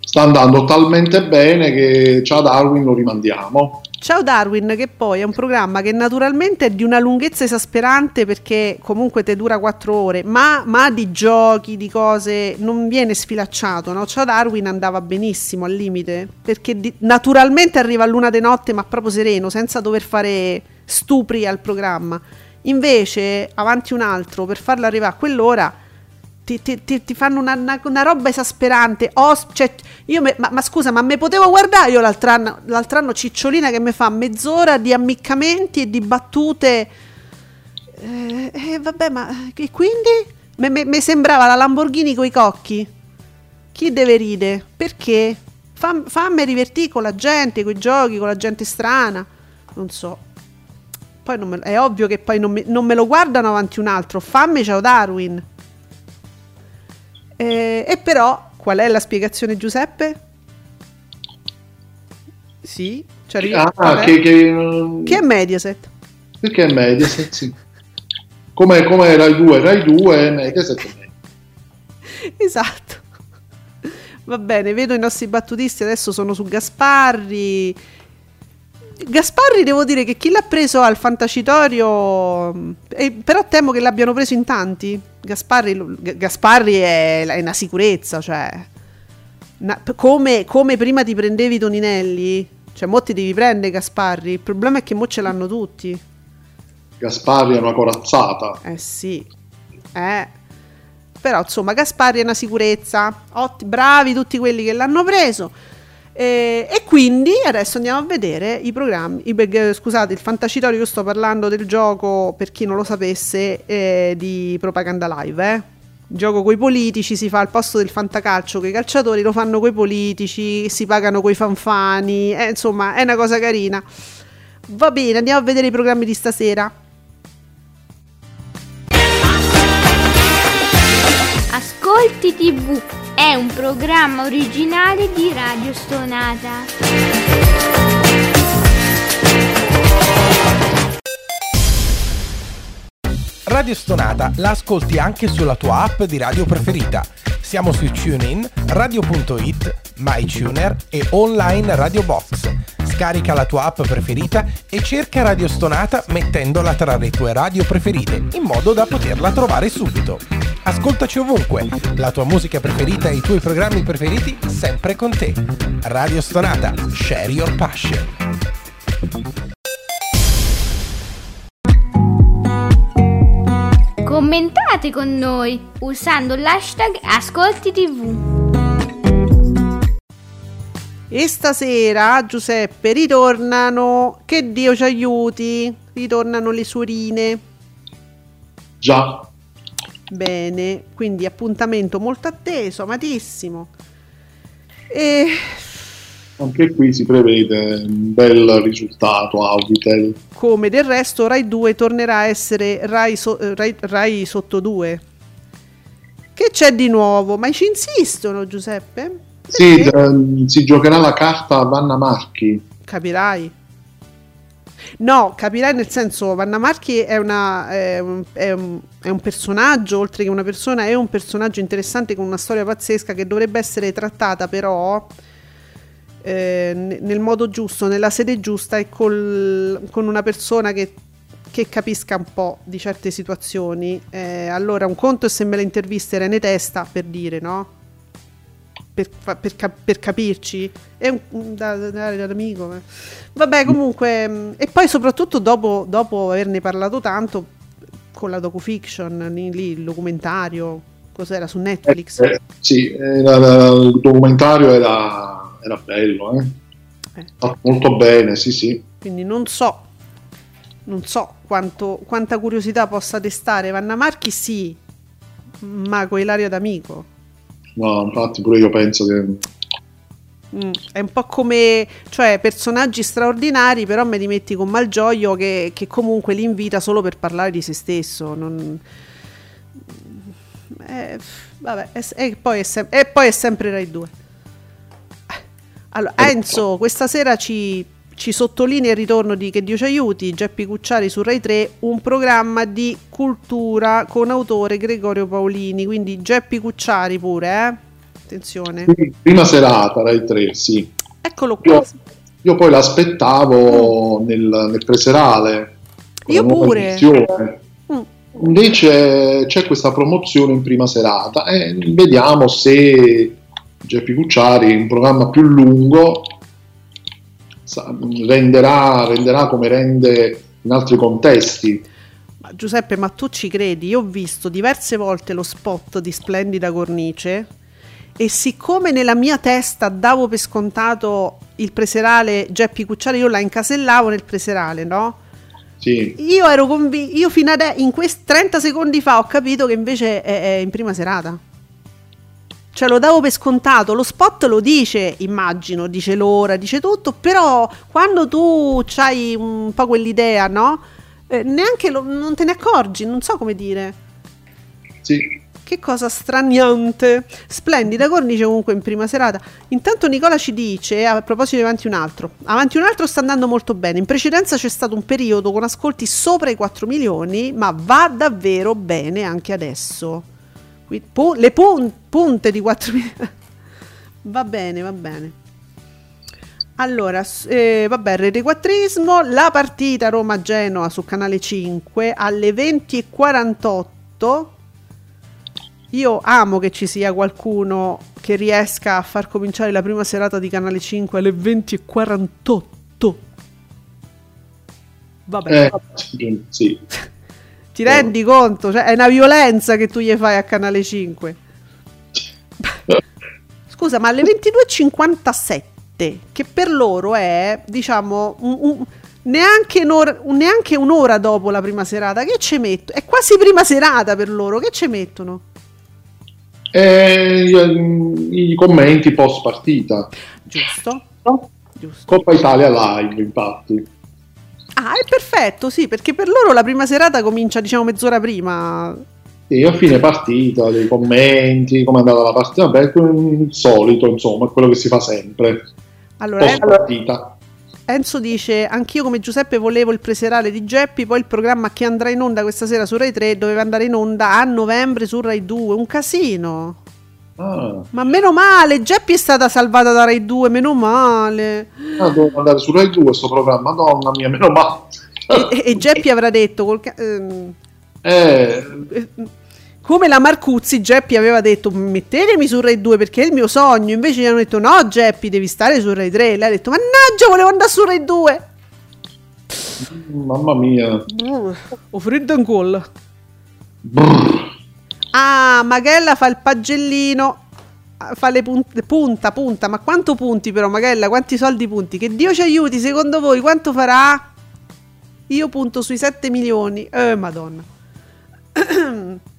Sta andando talmente bene che Ciao Darwin lo rimandiamo. Ciao Darwin, che poi è un programma che naturalmente è di una lunghezza esasperante perché comunque te dura 4 ore, ma, ma di giochi, di cose, non viene sfilacciato. No? Ciao Darwin andava benissimo al limite perché di- naturalmente arriva a luna di notte, ma proprio sereno, senza dover fare stupri al programma. Invece, avanti un altro, per farlo arrivare a quell'ora, ti, ti- ti- ti fanno una, una- una roba esasperante. Os- cioè, io me- ma, ma scusa, ma me potevo guardare io l'altro anno, l'altro anno Cicciolina che mi fa mezz'ora di ammiccamenti e di battute. Eh, eh, vabbè, ma e quindi? Mi sembrava la Lamborghini coi cocchi. Chi deve ridere? Perché? Fam- fammi divertire con la gente, con i giochi, con la gente strana. Non so. Poi non me- è ovvio che poi non, me- non me lo guardano avanti un altro. Fammi ciao Darwin. Eh, e però, qual è la spiegazione, Giuseppe? Sì, ci arriva- Ah, che, che, Che è Mediaset. perché è Mediaset, sì. Come, come Rai 2, Rai 2, Mediaset è Mediaset. Esatto. Va bene, vedo i nostri battutisti adesso sono su Gasparri. Gasparri devo dire che chi l'ha preso al Fantacitorio, eh, però temo che l'abbiano preso in tanti. Gasparri, Gasparri è, è una sicurezza, cioè na- come, come prima ti prendevi Toninelli, cioè mo ti devi prendere Gasparri. Il problema è che mo ce l'hanno tutti. Gasparri è una corazzata. Eh sì, eh. Però insomma Gasparri è una sicurezza, Otti- bravi tutti quelli che l'hanno preso. E, e quindi adesso andiamo a vedere i programmi. i- eh, scusate, il fantacitorio, io sto parlando del gioco, per chi non lo sapesse, eh, di Propaganda Live. Eh. Gioco coi politici si fa al posto del fantacalcio, che i calciatori lo fanno coi politici, si pagano coi fanfani, eh, insomma è una cosa carina. Va bene, andiamo a vedere i programmi di stasera. Ascolti TV è un programma originale di Radio Stonata. Radio Stonata la ascolti anche sulla tua app di radio preferita. Siamo su TuneIn, Radio.it, MyTuner e online Radio Box. Scarica la tua app preferita e cerca Radio Stonata mettendola tra le tue radio preferite, in modo da poterla trovare subito. Ascoltaci ovunque, la tua musica preferita e i tuoi programmi preferiti sempre con te. Radio Stonata, share your passion. Commentate con noi usando l'hashtag Ascolti TV. E stasera, Giuseppe, ritornano, che Dio ci aiuti, ritornano le suorine. Già, Bene, quindi appuntamento molto atteso, amatissimo. E anche qui si prevede un bel risultato Auditel. come del resto Rai 2 tornerà a essere Rai, so- eh, Rai- Rai sotto 2. Che c'è di nuovo? Ma ci insistono, Giuseppe? Sì, Perché? ehm, si giocherà la carta Vanna Marchi. Capirai. No, capirai nel senso, Vanna Marchi è, una, è, un, è un- è un personaggio, oltre che una persona, è un personaggio interessante con una storia pazzesca che dovrebbe essere trattata però eh, ne- nel modo giusto, nella sede giusta e col- con una persona che, che capisca un po' di certe situazioni. Eh, allora, un conto è se me la intervista Irene Testa, per dire, no? Per, per cap- per capirci, è un, un- da, da dare all'amico. eh. Vabbè, comunque, mh, e poi soprattutto dopo, dopo averne parlato tanto con la docufiction, lì, lì, il documentario, cos'era su Netflix? Eh, sì, era- era- il documentario era, era bello, eh. Eh. Molto bene, sì, sì. Quindi non so, non so quanto, quanta curiosità possa destare Vanna Marchi, sì, ma con Ilario D'Amico. No, infatti pure io penso che Mm, è un po' come, cioè, personaggi straordinari, però me li metti con Malgioglio che, che comunque li invita solo per parlare di se stesso. Non... Eh, vabbè, è- e, poi è sem- e poi è sempre Rai 2. Allora, Enzo, questa sera ci, ci sottolinea il ritorno di Che Dio ci aiuti, Geppi Cucciari su Rai 3, un programma di cultura con autore Gregorio Paolini, quindi Geppi Cucciari pure, eh? Attenzione. prima serata Rai 3, sì. Eccolo qua. Io, io poi l'aspettavo nel, nel preserale. Io pure. Mm. Invece c'è questa promozione in prima serata e vediamo se Geppi Cucciari, un programma più lungo, renderà, renderà come rende in altri contesti. Ma Giuseppe, ma tu ci credi? Io ho visto diverse volte lo spot di Splendida Cornice e siccome nella mia testa davo per scontato il preserale Geppi Cucciari, io la incasellavo nel preserale, no? Sì, Io ero convinto, io fino a in questi 30 secondi fa ho capito che invece è, è in prima serata. Cioè lo davo per scontato, lo spot lo dice, immagino, dice l'ora, dice tutto, però quando tu hai un po' quell'idea, no? Eh, neanche lo- non te ne accorgi, non so come dire. sì. Che cosa straniante. Splendida cornice comunque in prima serata. Intanto Nicola ci dice, a proposito di Avanti un altro, Avanti un altro sta andando molto bene. In precedenza c'è stato un periodo con ascolti sopra i 4 milioni, ma va davvero bene anche adesso. Le pun- punte di 4 milioni. va bene, va bene. Allora, eh, vabbè, retequattrismo, la partita Roma-Genoa su Canale 5 alle 20.48. Io amo che ci sia qualcuno che riesca a far cominciare la prima serata di Canale 5 alle 20.48. Vabbè, Eh, sì. Ti rendi conto? Cioè, è una violenza che tu gli fai a Canale 5. Scusa, ma alle 22.57 7, che per loro è, diciamo, un- un- neanche, un'ora, un- neanche un'ora dopo la prima serata. Che ci mettono? È quasi prima serata per loro. Che ci mettono? E i, i commenti post partita. Giusto? Giusto. Coppa Italia live, infatti. Ah, è perfetto, sì, perché per loro la prima serata comincia, diciamo, mezz'ora prima. Sì, a fine partita, dei commenti, come è andata la partita, beh, il solito, insomma, è quello che si fa sempre. Allora, Post partita. Enzo dice: Anch'io come Giuseppe volevo il preserale di Geppi. Poi il programma che andrà in onda questa sera su Rai 3 doveva andare in onda a novembre su Rai 2. Un casino. Ah, Ma meno male, Geppi è stata salvata da Rai 2. Meno male. ah, devo andare su Rai 2 questo programma, madonna mia, meno male. E, e- e Geppi avrà detto: col ca- ehm, Eh, eh, come la Marcuzzi, Geppi aveva detto: Mettetemi su Rai 2 perché è il mio sogno. Invece gli hanno detto: No, Geppi, devi stare su Rai 3. Lei ha detto: Mannaggia, volevo andare su Rai 2. mamma mia. Ho freddo ancora. Brr. Ah, Magella fa il pagellino. Fa le punte, punta, punta. Ma quanto punti però, Magella? Quanti soldi punti? Che Dio ci aiuti, secondo voi, quanto farà? Io punto sui 7 milioni. Eh, madonna.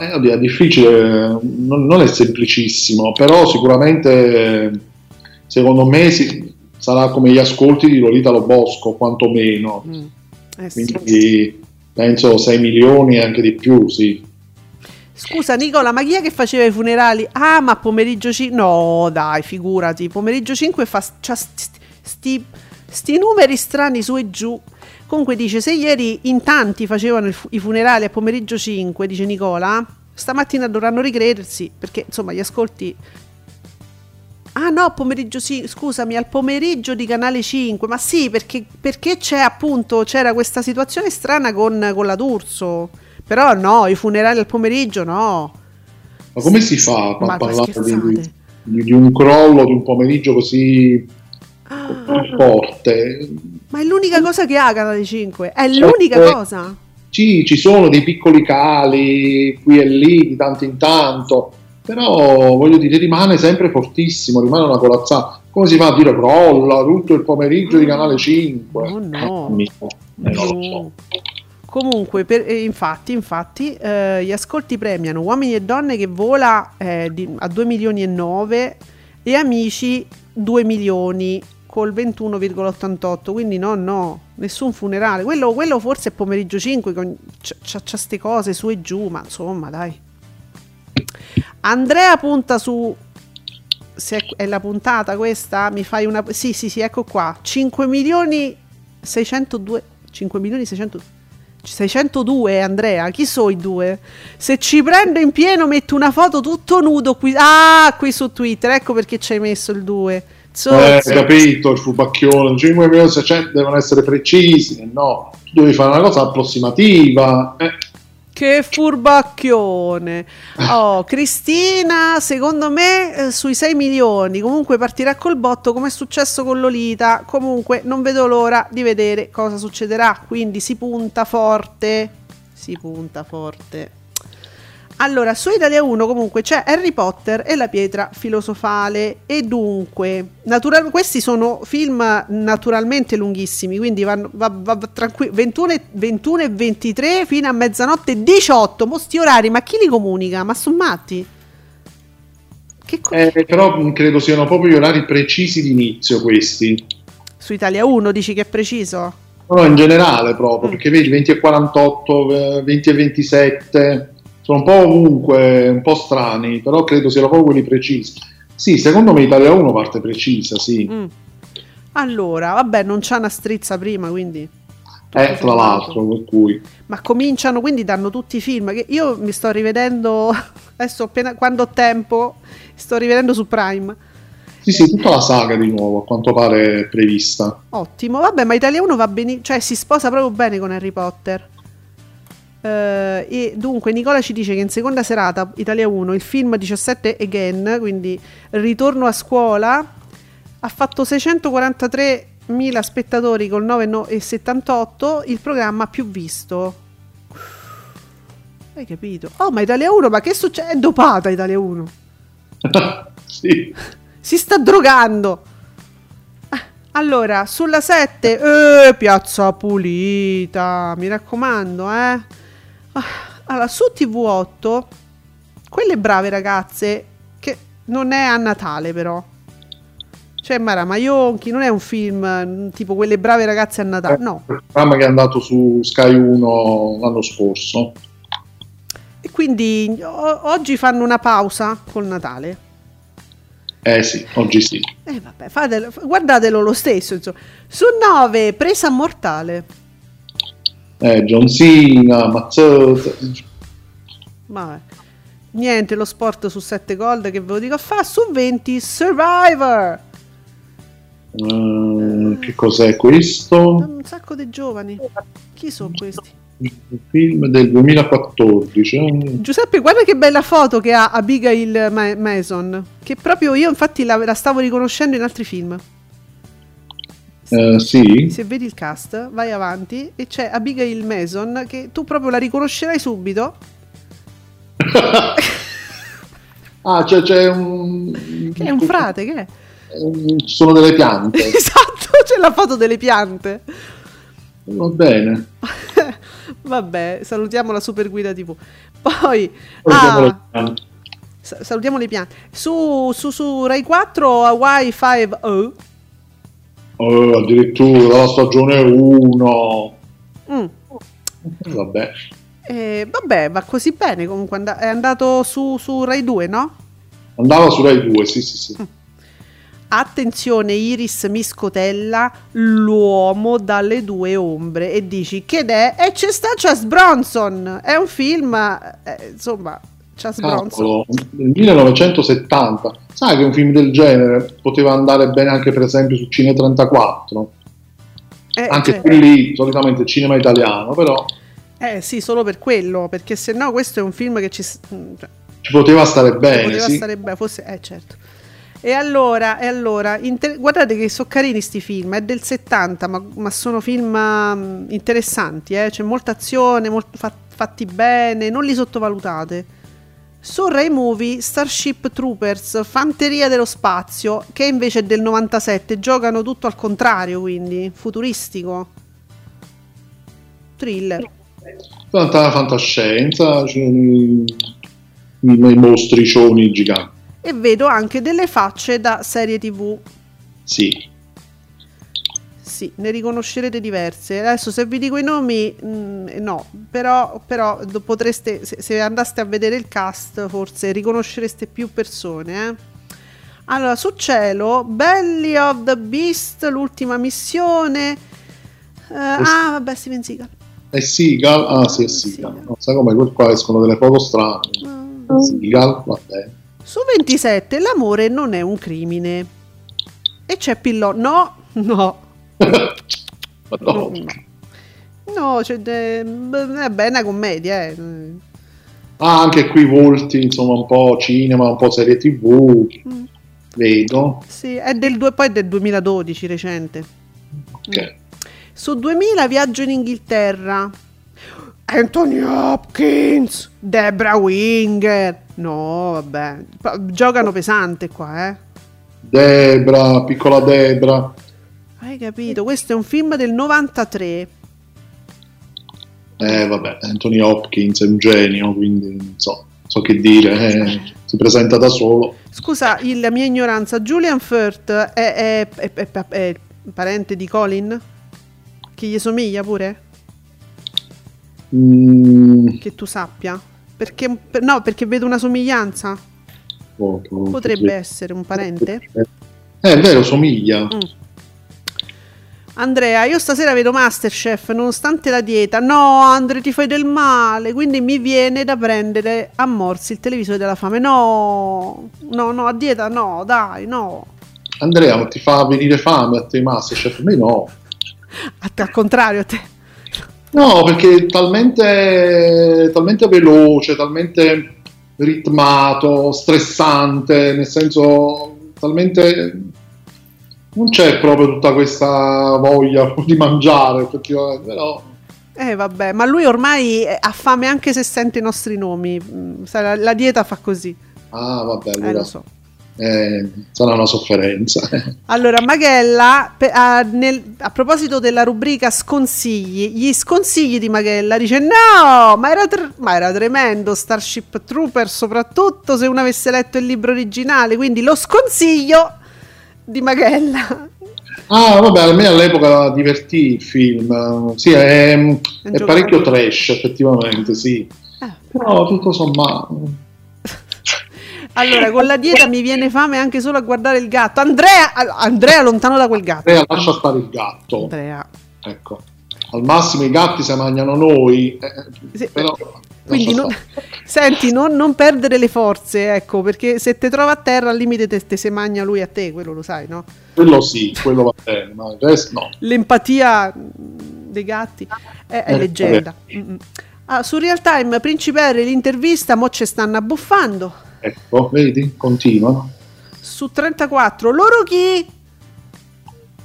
Eh, oddio, è difficile, non, non è semplicissimo, però sicuramente secondo me si- sarà come gli ascolti di Lolita Lo Bosco, quantomeno. Mm. Eh, sì. Quindi penso 6 milioni e anche di più, sì. Scusa Nicola, ma chi è che faceva i funerali? Ah, ma pomeriggio 5... No, dai, figurati. Pomeriggio 5 fa c'ha sti, sti, sti numeri strani su e giù. Comunque dice, se ieri in tanti facevano fu- i funerali a pomeriggio 5, dice Nicola, stamattina dovranno ricredersi, perché insomma gli ascolti... Ah no, pomeriggio sì, scusami, al pomeriggio di Canale 5, ma sì, perché, perché c'è appunto, c'era questa situazione strana con, con la D'Urso. Però no, i funerali al pomeriggio no. Ma come si fa a parlare di, di- di un crollo, di un pomeriggio così Ah, forte? ma è l'unica cosa che ha Canale 5, è Cioè, l'unica eh, cosa. Sì, ci sono dei piccoli cali qui e lì di tanto in tanto, però voglio dire, rimane sempre fortissimo, rimane una corazzata. Come si fa a dire crolla tutto il pomeriggio di Canale 5? Oh no. Eh, eh, non lo so. Comunque, per- eh, infatti, infatti eh, gli ascolti premiano Uomini e Donne che vola eh, di- a 2 milioni e 9 e Amici 2 milioni col 21,88 quindi no no nessun funerale. Quello, quello forse è pomeriggio 5 con, c'ha, c'ha, c'ha ste cose su e giù ma insomma dai. Andrea punta su. Se è, è la puntata questa? Mi fai una sì sì sì ecco qua. 5 milioni 602 5 milioni 600 602 Andrea chi sono i due? Se ci prendo in pieno metto una foto tutto nudo qui. Ah qui su Twitter ecco perché ci hai messo il 2 Eh, capito, il fubacchione, 5 milioni 600 devono essere precisi, no, tu devi fare una cosa approssimativa. Eh, Che furbacchione. Oh, Cristina, secondo me eh, sui 6 milioni. Comunque partirà col botto come è successo con Lolita. Comunque non vedo l'ora di vedere cosa succederà. Quindi si punta forte. Si punta forte. Allora, su Italia 1 comunque c'è Harry Potter e la pietra filosofale e dunque, natural- questi sono film naturalmente lunghissimi, quindi vanno va, va, tranqui- 21, e- 21 e 23 fino a mezzanotte 18, mo sti orari, ma chi li comunica? Ma sono matti? Che co- eh, però credo siano proprio gli orari precisi di inizio questi. Su Italia 1 dici che è preciso? No, in generale proprio, Mm. perché vedi 20 e 48, eh, 20 e 27, sono un po' ovunque, un po' strani, però credo siano proprio quelli precisi. Sì, secondo me Italia 1 parte precisa, sì. Mm. Allora, vabbè, non c'è una strizza prima, quindi... Eh, tra l'altro, per cui... Ma cominciano, quindi danno tutti i film che io mi sto rivedendo adesso appena quando ho tempo, sto rivedendo su Prime. Sì, sì, tutta la saga di nuovo, a quanto pare prevista. Ottimo, vabbè, ma Italia 1 va bene, cioè si sposa proprio bene con Harry Potter. Eh, e dunque Nicola ci dice che in seconda serata Italia 1 il film 17 Again, quindi ritorno a scuola, ha fatto 643.000 spettatori col 9,78, il programma più visto. Hai capito? Oh, ma Italia 1, ma che succede? È dopata Italia 1. sì. Si sta drogando. Ah, Allora, sulla 7, eh, piazza pulita, mi raccomando, eh. Ah, Allora, su TV8, quelle brave ragazze, che non è a Natale però. Cioè, Mara Maionchi, non è un film mm, tipo quelle brave ragazze a Natale, no. Il programma che è andato su Sky 1 l'anno scorso. E quindi o- oggi fanno una pausa col Natale. Eh sì, oggi sì. E vabbè, fatelo- guardatelo lo stesso. Insomma. Su 9, presa mortale. Eh, John Cena, Mazzotta. Vabbè. Niente, lo sport su 7 gold che ve lo dico a fa. Su 20, Survivor. Eh, che cos'è questo? Un sacco di giovani. Chi sono questi? Un film del 2014. eh. Giuseppe, guarda che bella foto che ha Abigail Ma- Mason. Che proprio io, infatti, la, la stavo riconoscendo in altri film. Eh, sì, Se vedi il cast, vai avanti e c'è Abigail Mason che tu proprio la riconoscerai subito. ah, c'è, c'è un. Che è un frate, che è? sono delle piante. Esatto, c'è la foto delle piante. Va bene. Vabbè, salutiamo la super guida TV. Poi, Vediamo ah, le piante. sa- salutiamo le piante. Su, su, su Rai 4 Hawaii 5O. Oh, addirittura la stagione 1. Mm. Vabbè. Eh, vabbè, va così bene. Comunque and- è andato su, su Rai 2, no? Andava su Rai 2, sì, sì, sì. Attenzione, Iris Miscotella, l'uomo dalle due ombre. E dici che è? E c'è sta Chas Bronson. È un film, eh, insomma, Chas Bronson. Nel 1970. Sai che un film del genere poteva andare bene anche per esempio su Cine 34? Eh, anche cioè- lì, solitamente il cinema italiano, però Eh sì, solo per quello, perché se no questo è un film che ci, mm, cioè, ci poteva stare bene, poteva sì. stare bene, forse, eh certo. E allora, e allora inter- guardate che sono carini sti film, è del 70, ma, ma sono film mm, interessanti, eh? c'è molta azione, molt- fa- fatti bene, non li sottovalutate. Su Rai Movie Starship Troopers, Fanteria dello Spazio, che invece è del 97, giocano tutto al contrario, quindi futuristico. Thriller. Tanta fantascienza, i, i mostricioni giganti. E vedo anche delle facce da serie TV. Sì. Sì, ne riconoscerete diverse. Adesso se vi dico i nomi, mm, no, però, però potreste, se, se andaste a vedere il cast, forse riconoscereste più persone. eh. Allora, su cielo, Belly of the Beast, l'ultima missione. Eh, ah, vabbè, Steven Seagal. È Seagal? Ah sì, è Seagal. No, sai come quel qua escono delle foto strane. Mm. Seagal, vabbè. Su 27, l'amore non è un crimine. E c'è Pillon. No, no. No. No, c'è. de- beh, è una commedia, eh. Ah, anche qui volti, insomma, un po' cinema, un po' serie tv. Mm. Vedo. Sì, è del, due- poi è del 2012, recente. Ok. Su 2000 viaggio in Inghilterra. Anthony Hopkins, Debra Winger. No, vabbè. Giocano pesante qua, eh. Debra, piccola Debra. Hai capito? Questo è un film del 93. Eh, vabbè, Anthony Hopkins è un genio, quindi non so, so che dire. eh, si presenta da solo. Scusa, il- la mia ignoranza. Julian Firth è, è- è- è- parente di Colin? Che gli somiglia pure? Mm, Che tu sappia? Perché, per- no, perché vedo una somiglianza. oh, oh, Potrebbe sì. essere un parente. Eh, è vero, somiglia. Mm. Andrea, io stasera vedo Masterchef nonostante la dieta. No, Andre, ti fai del male. Quindi mi viene da prendere a morsi il televisore della fame. No, no, no, a dieta no, dai, no. Andrea, ma ti fa venire fame a te Masterchef? A me no. A te, al contrario, a te. No, perché è talmente, talmente veloce, talmente ritmato, stressante, nel senso, talmente... Non c'è proprio tutta questa voglia di mangiare, effettivamente, però... Eh, vabbè, ma lui ormai eh, ha fame anche se sente i nostri nomi. Mm, La, la dieta fa così. Ah, vabbè, Eh, allora... lo so. eh, sarà una sofferenza. Allora, Maghella, pe- a, nel- a proposito della rubrica sconsigli, gli sconsigli di Maghella dice: No, ma era, tr- ma era tremendo Starship Trooper, soprattutto se uno avesse letto il libro originale. Quindi lo sconsiglio di Maghella. Ah, vabbè, a me all'epoca divertì il film. Sì, è, è parecchio trash, effettivamente, sì. Eh. Però tutto sommato. Allora, con la dieta mi viene fame anche solo a guardare il gatto. Andrea, Andrea lontano da quel gatto. Andrea, lascia stare il gatto. Andrea. Ecco. Al massimo i gatti se mangiano noi, eh, Sì. però Quindi lascia non- senti, non, non perdere le forze, ecco, perché se te trova a terra al limite te, te se magna lui a te, quello lo sai, no? quello sì, quello va bene, ma il resto no. L'empatia dei gatti è, è Eh, leggenda. Mm-mm. Ah, su Real Time, Principe Harry, l'intervista, mo ci stanno abbuffando. Ecco, vedi, continua. Su 34, loro chi?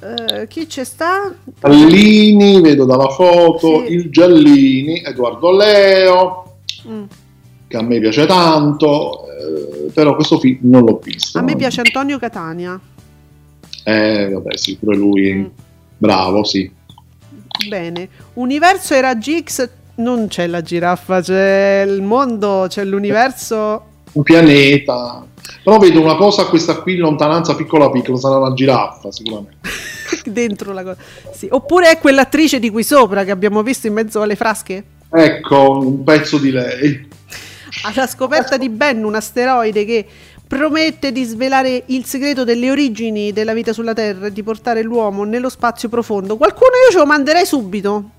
Eh, chi c'è sta? Giallini, vedo dalla foto, Sì. il Giallini, Edoardo Leo, Mm. che a me piace tanto, eh, però questo film non l'ho visto. A me piace Antonio Catania. Eh, vabbè, sì, pure lui, Mm. bravo, sì. Bene, Universo e Raggi X non c'è la giraffa, c'è il mondo, c'è l'universo. Un pianeta. Però vedo una cosa, questa qui in lontananza piccola piccola, sarà una giraffa sicuramente. dentro la cosa. Sì. Oppure è quell'attrice di qui sopra che abbiamo visto in mezzo alle frasche? Ecco, un pezzo di lei. Alla scoperta di Ben, un asteroide che promette di svelare il segreto delle origini della vita sulla Terra e di portare l'uomo nello spazio profondo. Qualcuno io ce lo manderei subito.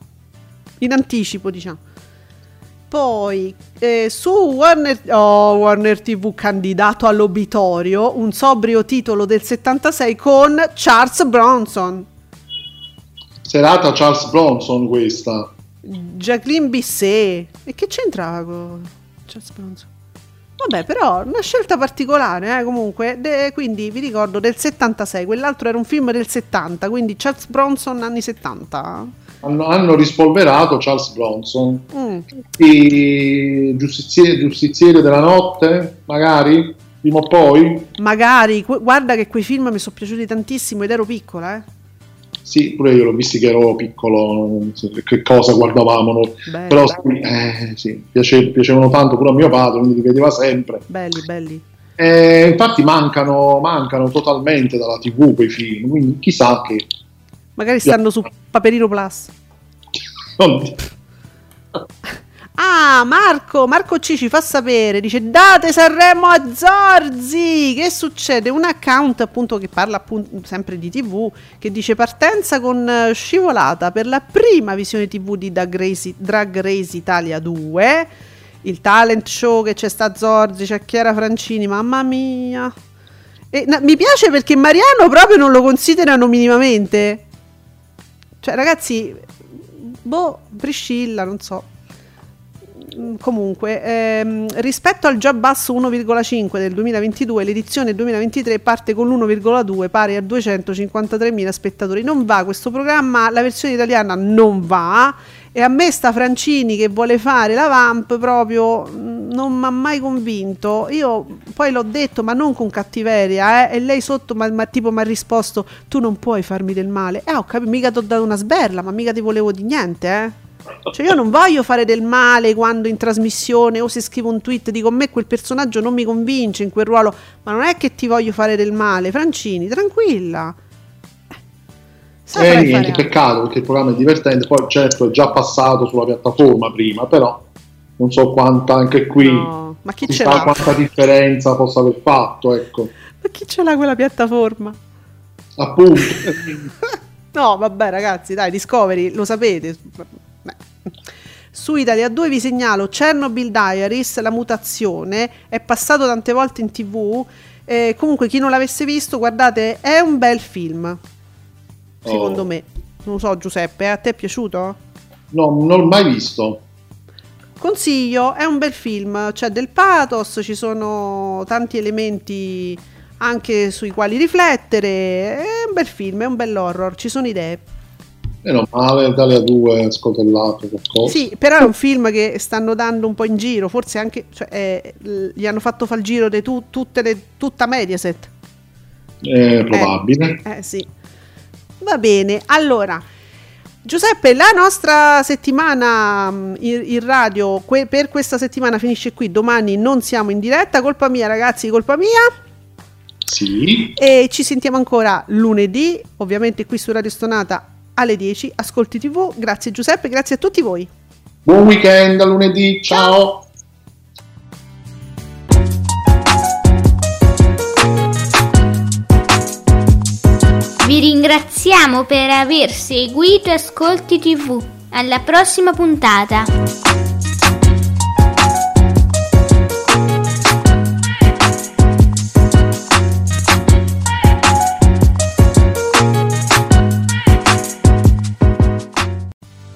In anticipo, diciamo. Poi eh, su Warner, oh, Warner TV candidato all'obitorio, un sobrio titolo del 76 con Charles Bronson. Serata Charles Bronson questa. Jacqueline Bisset. E che c'entrava con Charles Bronson? Vabbè, però una scelta particolare, eh, comunque. De- quindi vi ricordo del 76, quell'altro era un film del 70, quindi Charles Bronson anni 70. Hanno, hanno rispolverato Charles Bronson. Mm. I giustizieri, giustiziere della notte, magari, prima o poi. Magari, guarda che quei film mi sono piaciuti tantissimo ed ero piccola, eh. Sì, pure io l'ho visto che ero piccolo, non so che cosa guardavamo noi. Belli, Però sì, eh, sì, piace- piacevano tanto pure a mio padre, quindi li vedeva sempre. belli, belli. E infatti mancano, mancano totalmente dalla tv quei film, quindi chissà che... Magari stanno su Paperino Plus. Ah, Marco, Marco C ci fa sapere, dice date Sanremo a Zorzi, che succede? Un account appunto che parla appunto sempre di tv, che dice partenza con eh, scivolata per la prima visione tv di Drag Race, Drag Race Italia 2, il talent show che c'è sta Zorzi, c'è Chiara Francini, mamma mia. E, na- mi piace perché Mariano proprio non lo considerano minimamente. Cioè ragazzi, boh, Priscilla, non so. Mm, Comunque, ehm, rispetto al già basso 1,5 del 2022, l'edizione 2023 parte con l'1,2 pari a 253.000 spettatori. Non va questo programma, la versione italiana non va e a me sta Francini che vuole fare la vamp proprio mm, non mi ha mai convinto. Io poi l'ho detto, ma non con cattiveria, eh, e lei sotto ma, ma tipo mi ha risposto tu non puoi farmi del male. Eh, ho capito, mica ti ho dato una sberla, ma mica ti volevo di niente, eh. Cioè io non voglio fare del male quando in trasmissione o se scrivo un tweet dico a me quel personaggio non mi convince in quel ruolo, ma non è che ti voglio fare del male, Francini, tranquilla. Eh, saprai Eh, niente, peccato perché il programma è divertente, poi certo è già passato sulla piattaforma prima, però non so quanta anche qui No, ma chi ce l'ha? quanta differenza possa aver fatto, ecco. Ma chi ce l'ha quella piattaforma? Appunto. No, vabbè, ragazzi, dai, Discovery, lo sapete. Su Italia 2 vi segnalo Chernobyl Diaries, la mutazione, è passato tante volte in tv. eh, comunque, chi non l'avesse visto, guardate, è un bel film. Secondo Oh. me. Non lo so, Giuseppe, a te è piaciuto? No, non l'ho mai visto. Consiglio, è un bel film, c'è del pathos, ci sono tanti elementi anche sui quali riflettere. È un bel film, è un bel horror, ci sono idee. Meno male, Italia 2 scotellato qualcosa. Sì, però è un film che stanno dando un po' in giro, forse anche, cioè, eh, gli hanno fatto fare il giro di tu- tutte le- tutta Mediaset. È probabile. Eh sì. Va bene, allora Giuseppe, la nostra settimana mh, in, in radio que- per questa settimana finisce qui. Domani non siamo in diretta, colpa mia, ragazzi, colpa mia. Sì. E ci sentiamo ancora lunedì, ovviamente qui su Radio Stonata alle 10. Ascolti TV. Grazie Giuseppe, grazie a tutti voi. Buon weekend a lunedì, ciao. Vi ringraziamo per aver seguito Ascolti TV. Alla prossima puntata.